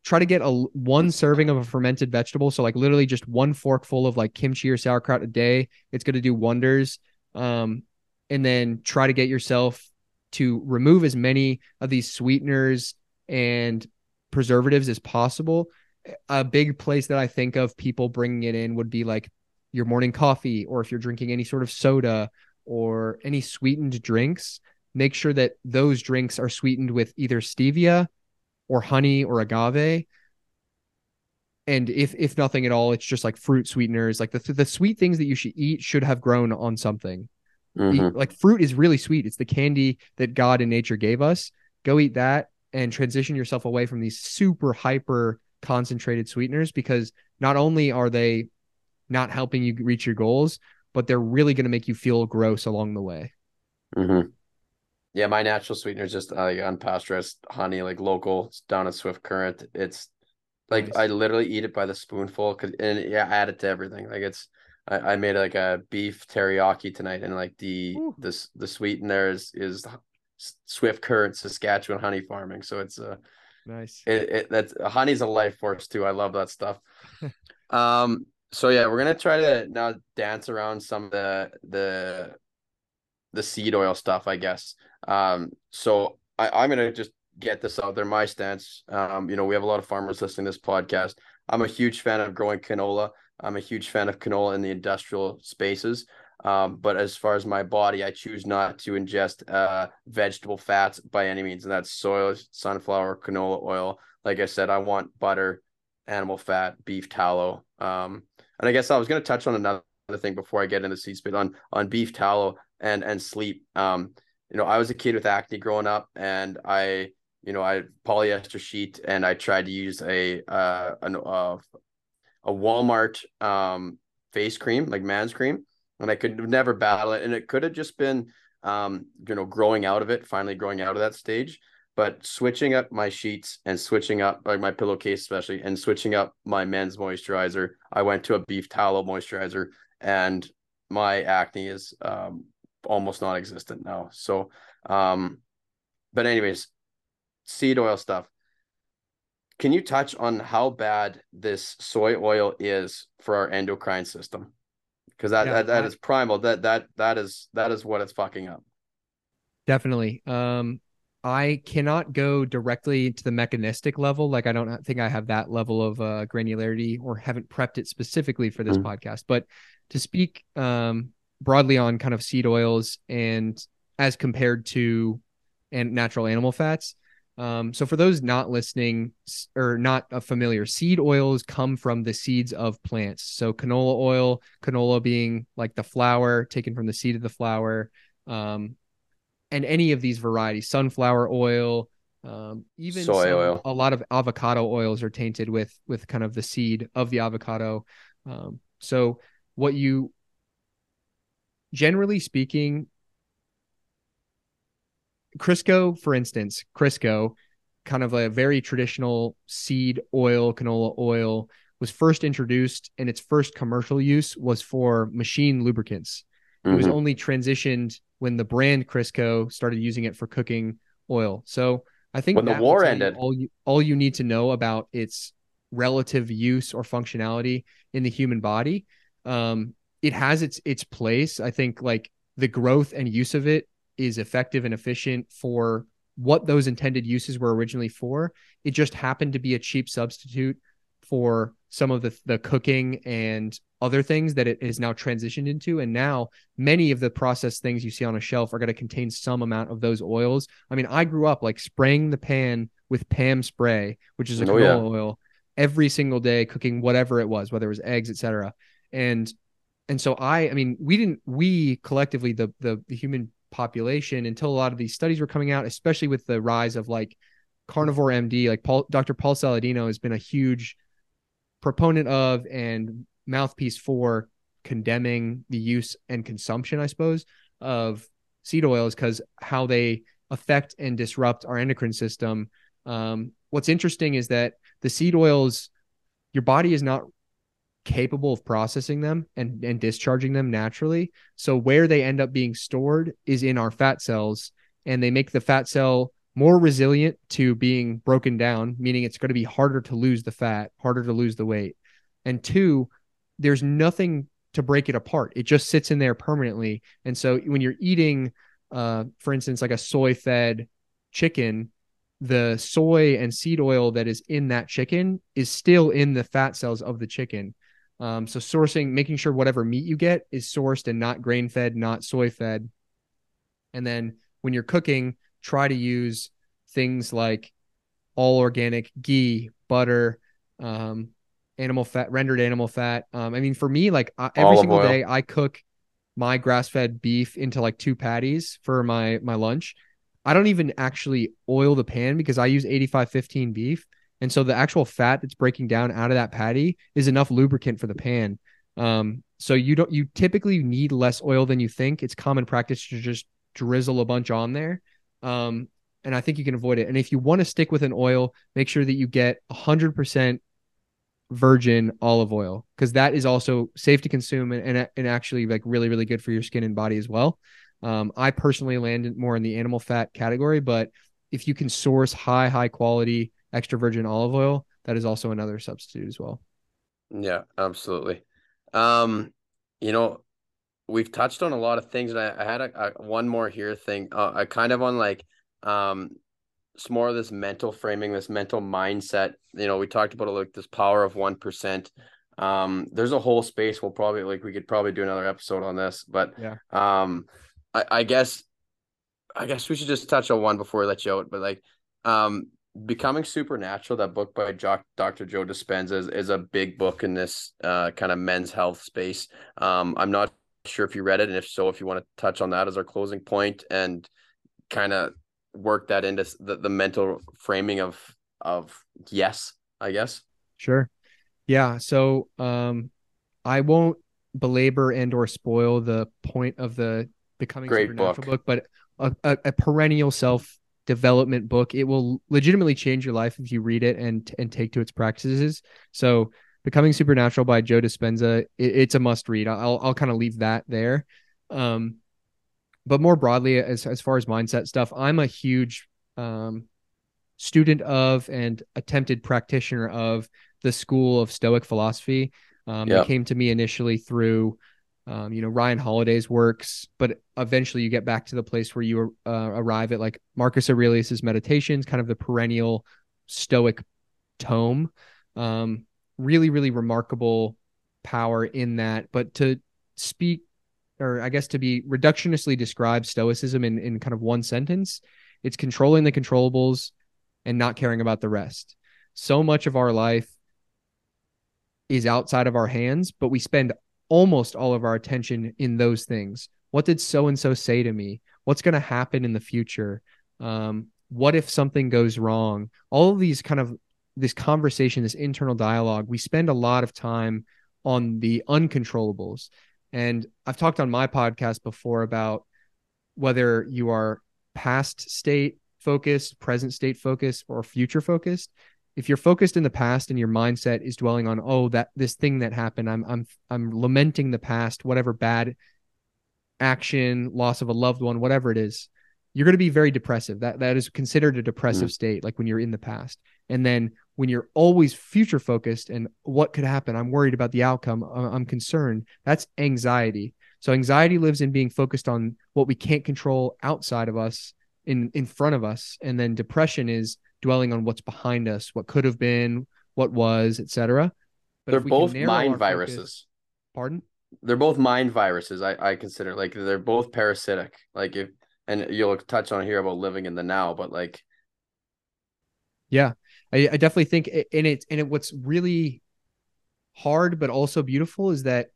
try to get a one serving of a fermented vegetable. So like literally just one forkful of like kimchi or sauerkraut a day. It's going to do wonders. Um, and then try to get yourself to remove as many of these sweeteners and preservatives as possible. A big place that I think of people bringing it in would be like your morning coffee, or if you're drinking any sort of soda or any sweetened drinks make sure that those drinks are sweetened with either stevia or honey or agave. And if if nothing at all it's just like fruit sweeteners. Like the the sweet things that you should eat should have grown on something Eat- Mhm. like fruit is really sweet it's the candy that god and nature gave us go eat that and transition yourself away from these super hyper concentrated sweeteners because not only are they not helping you reach your goals but they're really going to make you feel gross along the way Mhm. Yeah, my natural sweetener is just uh, like unpasteurized honey, like local it's down at Swift Current. It's like Nice. I literally eat it by the spoonful, cause and yeah, I add it to everything. Like it's I, I made like a beef teriyaki tonight, and like the Ooh. this the sweetener is is Swift Current Saskatchewan honey farming. So it's a nice it, it that's honey's a life force too. I love that stuff. <laughs> um. So yeah, we're gonna try to now dance around some of the the the seed oil stuff, I guess. Um. So I I'm gonna just get this out there. My stance. Um. You know, we have a lot of farmers listening to this podcast. I'm a huge fan of growing canola. I'm a huge fan of canola in the industrial spaces. Um, but as far as my body, I choose not to ingest uh, vegetable fats by any means, and that's soy, sunflower, canola oil. Like I said, I want butter, animal fat, beef tallow. Um, and I guess I was going to touch on another thing before I get into seed spit on on beef tallow and and sleep. Um, you know, I was a kid with acne growing up, and I, you know, I polyester sheet, and I tried to use a uh an uh, a Walmart um face cream, like man's cream, and I could never battle it. And it could have just been um, you know, growing out of it, finally growing out of that stage. But switching up my sheets and switching up like my pillowcase, especially, and switching up my men's moisturizer, I went to a beef tallow moisturizer, and my acne is um almost non-existent now. So um, but anyways, seed oil stuff can you touch on how bad this soy oil is for our endocrine system because that, Yeah, that that I- is primal that that that is that is what it's fucking up Definitely. Um, I cannot go directly to the mechanistic level. Like I don't think I have that level of uh, granularity or haven't prepped it specifically for this Mhm. podcast. But to speak um, broadly on kind of seed oils and as compared to and natural animal fats. Um, so for those not listening or not familiar, seed oils come from the seeds of plants. So canola oil, canola being like the flower taken from the seed of the flower. Um, and any of these varieties, sunflower oil, um, even Soy some- oil. a lot of avocado oils are tainted with with kind of the seed of the avocado. Um, so what you generally speaking, Crisco, for instance, Crisco, kind of a very traditional seed oil, canola oil, was first introduced and its first commercial use was for machine lubricants. It was Mhm. only transitioned when the brand Crisco started using it for cooking oil. So I think When the war ended. all you all you need to know about its relative use or functionality in the human body. Um, it has its its place. I think like the growth and use of it is effective and efficient for what those intended uses were originally for. It just happened to be a cheap substitute for some of the the cooking and other things that it is now transitioned into and now many of the processed things you see on a shelf are going to contain some amount of those oils i mean i grew up like spraying the pan with pam spray which is a Oh, canola yeah. oil every single day cooking whatever it was whether it was eggs etc and and so i i mean we didn't we collectively the the, the human population until a lot of these studies were coming out especially with the rise of like carnivore MD, like Paul, Dr. Paul Saladino has been a huge proponent of and mouthpiece for condemning the use and consumption, I suppose, of seed oils because how they affect and disrupt our endocrine system. Um, what's interesting is that the seed oils, your body is not capable of processing them and, and discharging them naturally. So where they end up being stored is in our fat cells, and they make the fat cell more resilient to being broken down, meaning it's going to be harder to lose the fat, harder to lose the weight. And two, there's nothing to break it apart. It just sits in there permanently. And so when you're eating, uh, for instance, like a soy fed chicken, the soy and seed oil that is in that chicken is still in the fat cells of the chicken. Um, so sourcing, making sure whatever meat you get is sourced and not grain fed, not soy fed. And then when you're cooking, try to use things like all organic ghee, butter, um, animal fat, rendered animal fat. Um, I mean, for me, like uh, every Olive single oil. day, I cook my grass-fed beef into like two patties for my my lunch. I don't even actually oil the pan because I use 8515 beef. And so the actual fat that's breaking down out of that patty is enough lubricant for the pan. Um, so you don't you typically need less oil than you think. It's common practice to just drizzle a bunch on there. Um, and I think you can avoid it. And if you want to stick with an oil, make sure that you get 100% virgin olive oil because that is also safe to consume and, and, and actually like really really good for your skin and body as well. Um, I personally landed more in the animal fat category, but if you can source high high quality extra virgin olive oil, that is also another substitute as well. Yeah, absolutely. Um, you know, we've touched on a lot of things, and I, I had a, a, one more here thing. Uh, I kind of on like um it's more of this mental framing, this mental mindset. You know, we talked about it, like this power of one percent. Um, there's a whole space. We'll probably like we could probably do another episode on this, but yeah. Um, I, I guess, I guess we should just touch on one before we let you out. But like, um, becoming supernatural, that book by Dr. Joe Dispenza is, is a big book in this uh kind of men's health space. Um, I'm not sure if you read it, and if so, if you want to touch on that as our closing point and kind of work that into the, the mental framing of of yes i guess sure yeah so um i won't belabor and or spoil the point of the becoming Great supernatural book. book but a, a, a perennial self development book it will legitimately change your life if you read it and and take to its practices so becoming supernatural by joe dispenza it, it's a must read i'll i'll kind of leave that there um but more broadly, as as far as mindset stuff, I'm a huge um, student of and attempted practitioner of the school of Stoic philosophy. Um, yep. It came to me initially through, um, you know, Ryan Holiday's works, but eventually you get back to the place where you uh, arrive at like Marcus Aurelius's Meditations, kind of the perennial Stoic tome. Um, really, really remarkable power in that. But to speak or I guess to be reductionistly describe stoicism in, in kind of one sentence, it's controlling the controllables and not caring about the rest. So much of our life is outside of our hands, but we spend almost all of our attention in those things. What did so and so say to me? What's going to happen in the future? Um, what if something goes wrong? All of these kind of this conversation, this internal dialogue, we spend a lot of time on the uncontrollables. And I've talked on my podcast before about whether you are past state focused, present state focused, or future focused. If you're focused in the past and your mindset is dwelling on, oh, that this thing that happened, I'm I'm I'm lamenting the past, whatever bad action, loss of a loved one, whatever it is, you're going to be very depressive. That that is considered a depressive mm. state, like when you're in the past. And then when you're always future focused and what could happen, I'm worried about the outcome, I'm concerned. That's anxiety. So anxiety lives in being focused on what we can't control outside of us, in in front of us, and then depression is dwelling on what's behind us, what could have been, what was, etc. They're both mind viruses. Focus, pardon? They're both mind viruses. I I consider like they're both parasitic. Like if and you'll touch on here about living in the now, but like yeah, I, I definitely think in it and it what's really hard but also beautiful is that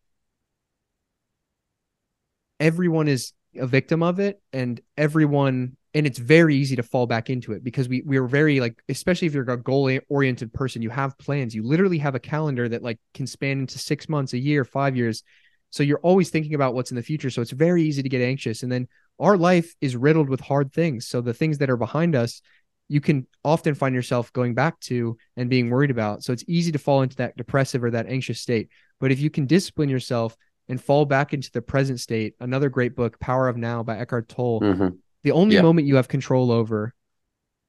everyone is a victim of it and everyone and it's very easy to fall back into it because we we're very like especially if you're a goal oriented person you have plans. You literally have a calendar that like can span into 6 months a year 5 years. So you're always thinking about what's in the future. So it's very easy to get anxious. And then our life is riddled with hard things. So the things that are behind us you can often find yourself going back to and being worried about. So it's easy to fall into that depressive or that anxious state. But if you can discipline yourself and fall back into the present state another great book power of now by eckhart tolle mm-hmm. The only yeah. moment you have control over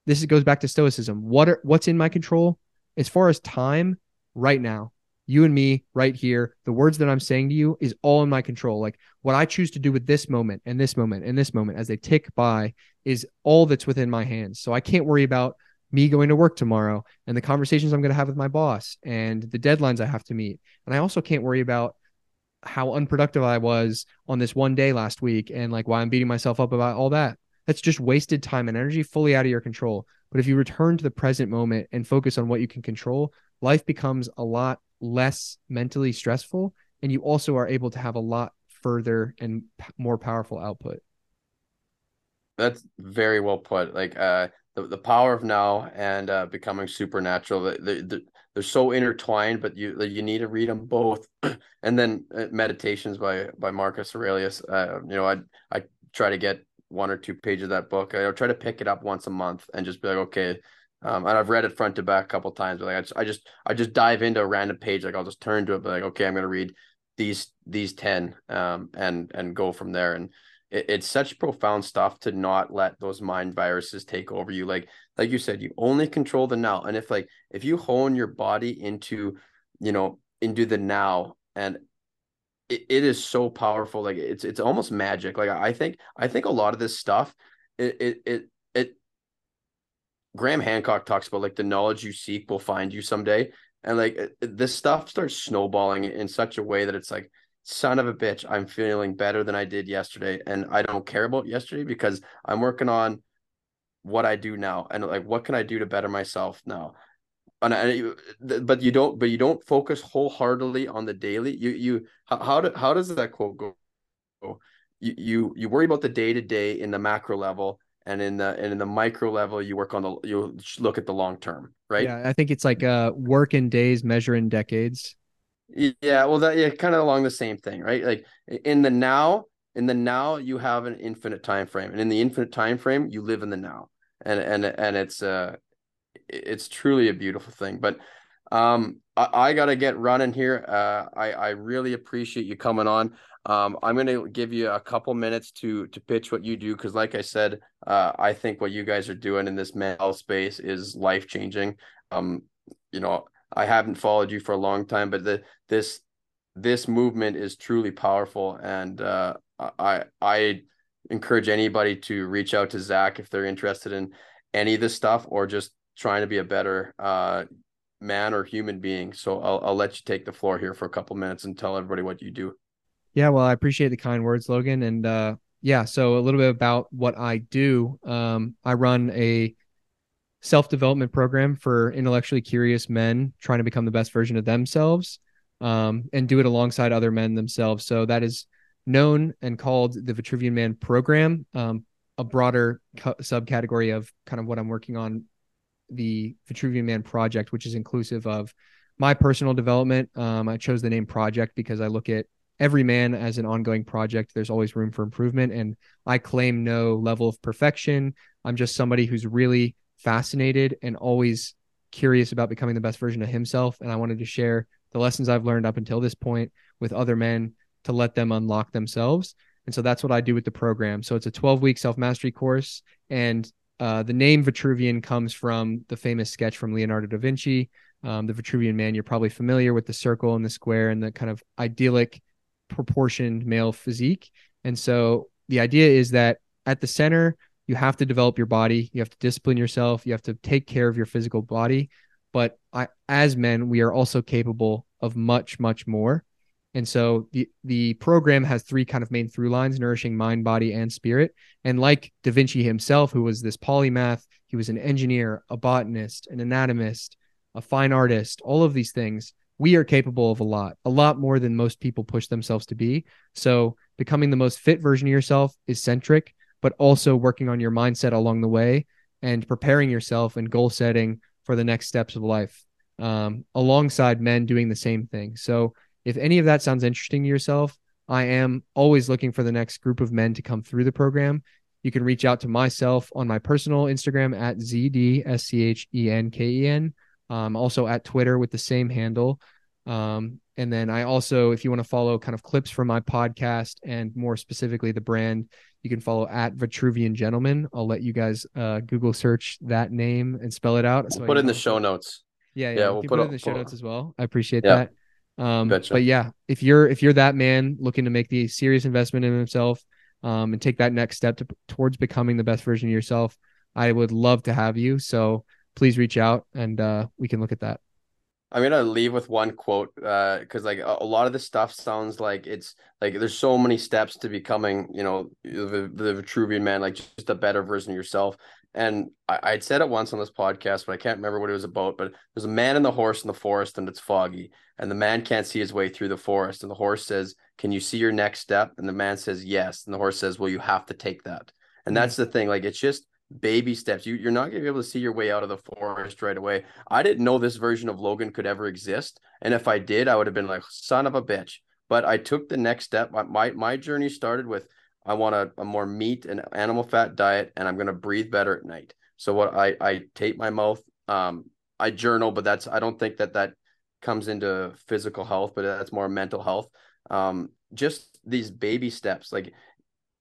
this goes back to stoicism. What are what's in my control? As far as time, right now, you and me right here, the words that I'm saying to you is all in my control. Like what I choose to do with this moment and this moment and this moment as they tick by is all that's within my hands. So I can't worry about me going to work tomorrow and the conversations I'm going to have with my boss and the deadlines I have to meet. And I also can't worry about how unproductive I was on this one day last week and like why I'm beating myself up about all that. That's just wasted time and energy fully out of your control. But if you return to the present moment and focus on what you can control, life becomes a lot less mentally stressful. And you also are able to have a lot further and p- more powerful output. That's very well put. Like, uh, the, the power of now and uh, becoming supernatural they, they, they're so intertwined but you you need to read them both <clears throat> and then uh, meditations by by marcus aurelius uh, you know i i try to get one or two pages of that book. I'll try to pick it up once a month and just be like, okay. Um, and I've read it front to back a couple times, but like I just, I just, I just dive into a random page. Like I'll just turn to it, but like, okay, I'm gonna read these these ten, um, and and go from there. And it, it's such profound stuff to not let those mind viruses take over you. Like like you said, you only control the now. And if like if you hone your body into, you know, into the now and it, it is so powerful. Like it's it's almost magic. Like I think I think a lot of this stuff, it it it, it Graham Hancock talks about like the knowledge you seek will find you someday. And like this stuff starts snowballing in such a way that it's like, son of a bitch, I'm feeling better than I did yesterday. And I don't care about yesterday because I'm working on what I do now and like what can I do to better myself now and, and but you don't but you don't focus wholeheartedly on the daily. You you how how, do, how does that quote go? You you you worry about the day to day in the macro level and in the and in the micro level you work on the you look at the long term right? Yeah i think it's like uh work in days measure in decades. Yeah well that yeah kind of along the same thing right? Like in the now in the now you have an infinite time frame and in the infinite time frame you live in the now. And and and it's uh it's truly a beautiful thing. But um, I, I got to get running here. Uh, I I really appreciate you coming on. Um, I'm going to give you a couple minutes to to pitch what you do because, like I said, uh, I think what you guys are doing in this mental space is life changing. Um, you know, I haven't followed you for a long time, but the this this movement is truly powerful, and uh, I I encourage anybody to reach out to Zach if they're interested in any of this stuff or just trying to be a better uh, man or human being. So I'll, I'll let you take the floor here for a couple minutes and tell everybody what you do. Yeah, well, I appreciate the kind words, Logan. And uh, yeah, so a little bit about what I do. Um, I run a self development program for intellectually curious men trying to become the best version of themselves um, and do it alongside other men themselves. So that is known and called the Vitruvian Man program, um, a broader cu- subcategory of kind of what I'm working on the Vitruvian Man project, which is inclusive of my personal development. Um, I chose the name project because I look at every man as an ongoing project. There's always room for improvement, and I claim no level of perfection. I'm just somebody who's really fascinated and always curious about becoming the best version of himself. And I wanted to share the lessons I've learned up until this point with other men to let them unlock themselves. And so that's what I do with the program. So it's a 12 week self mastery course. And uh, the name Vitruvian comes from the famous sketch from Leonardo da Vinci, um, the Vitruvian Man. You're probably familiar with the circle and the square and the kind of idyllic proportioned male physique. And so the idea is that at the center, you have to develop your body, you have to discipline yourself, you have to take care of your physical body. But I, as men, we are also capable of much, much more. And so the the program has three kind of main through lines: nourishing mind, body, and spirit. And like Da Vinci himself, who was this polymath, he was an engineer, a botanist, an anatomist, a fine artist, all of these things. We are capable of a lot, a lot more than most people push themselves to be. So becoming the most fit version of yourself is centric, but also working on your mindset along the way and preparing yourself and goal setting for the next steps of life um, alongside men doing the same thing. So if any of that sounds interesting to yourself, I am always looking for the next group of men to come through the program. You can reach out to myself on my personal Instagram at ZDSCHENKEN. Um, also at Twitter with the same handle. Um, and then I also, if you want to follow kind of clips from my podcast and more specifically the brand, you can follow at Vitruvian Gentleman. I'll let you guys uh, Google search that name and spell it out. So we'll put it in the show notes. Yeah, yeah, yeah we'll put, put, it in the show notes as well. I appreciate yeah. that. Um, gotcha. but yeah, if you're if you're that man looking to make the serious investment in himself, um, and take that next step to, towards becoming the best version of yourself, I would love to have you. So please reach out and uh, we can look at that. I'm gonna leave with one quote because uh, like a, a, lot of this stuff sounds like it's like there's so many steps to becoming you know the, the Vitruvian man like just a better version of yourself. And I, I'd said it once on this podcast, but I can't remember what it was about. But there's a man and the horse in the forest, and it's foggy, and the man can't see his way through the forest, and the horse says, "Can you see your next step?" And the man says, "Yes," and the horse says, "Well, you have to take that." And mm-hmm. that's the thing. Like it's just baby steps. You you're not gonna be able to see your way out of the forest right away. I didn't know this version of Logan could ever exist, and if I did, I would have been like son of a bitch. But I took the next step. My my, my journey started with I want a, a more meat and animal fat diet, and I'm gonna breathe better at night. So what I I tape my mouth. Um, I journal, but that's I don't think that that comes into physical health, but that's more mental health. Um, just these baby steps, like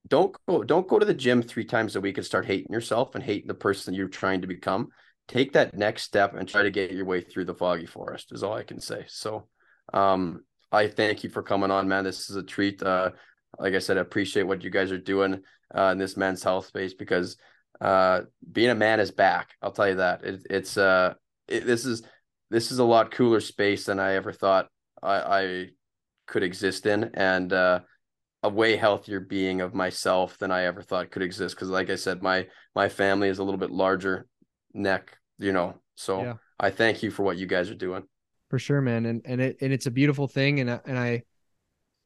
don't go don't go to the gym three times a week and start hating yourself and hating the person you're trying to become. Take that next step and try to get your way through the foggy forest is all i can say. So um i thank you for coming on man. This is a treat. Uh like i said i appreciate what you guys are doing uh, in this men's health space because uh being a man is back. I'll tell you that. It, it's uh it, this is this is a lot cooler space than i ever thought i i could exist in and uh a way healthier being of myself than I ever thought could exist. Because, like I said, my my family is a little bit larger neck, you know. So yeah. I thank you for what you guys are doing. For sure, man, and and it and it's a beautiful thing, and and I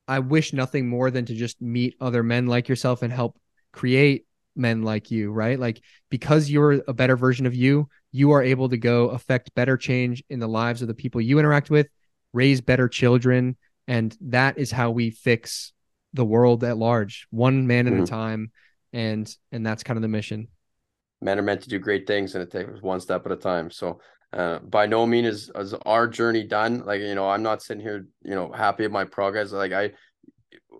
I wish nothing more than to just meet other men like yourself and help create men like you, right? Like because you're a better version of you, you are able to go affect better change in the lives of the people you interact with, raise better children, and that is how we fix the world at large, one man at mm-hmm. a time, and and that's kind of the mission. Men are meant to do great things, and it takes one step at a time. So, uh, by no means is, is our journey done. Like you know, I'm not sitting here, you know, happy with my progress. Like I,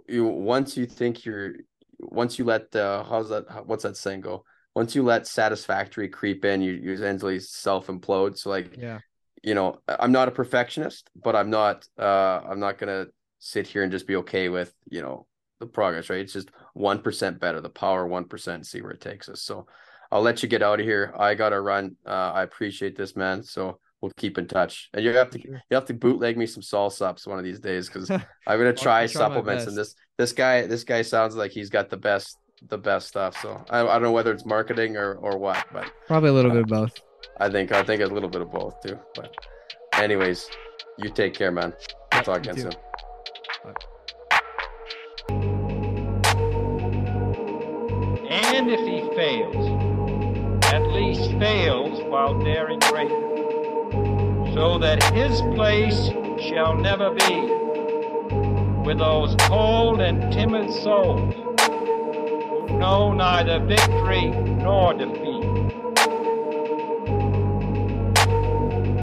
you once you think you're, once you let uh, how's that? What's that saying go? Once you let satisfactory creep in, you you essentially self implode. So like, yeah, you know, I'm not a perfectionist, but I'm not, uh, I'm not gonna sit here and just be okay with you know the progress right it's just 1% better the power 1% see where it takes us so i'll let you get out of here i gotta run uh, i appreciate this man so we'll keep in touch. And you have to sure. you have to bootleg me some sol sups one of these days because <laughs> i'm gonna try, try supplements and this this guy this guy sounds like he's got the best the best stuff. So i, I don't know whether it's marketing or or what but probably a little uh, bit of both. I think i think a little bit of both too but anyways you take care man. I'll talk again soon. And if he fails, at least fails while daring greater, so that his place shall never be with those cold and timid souls who know neither victory nor defeat.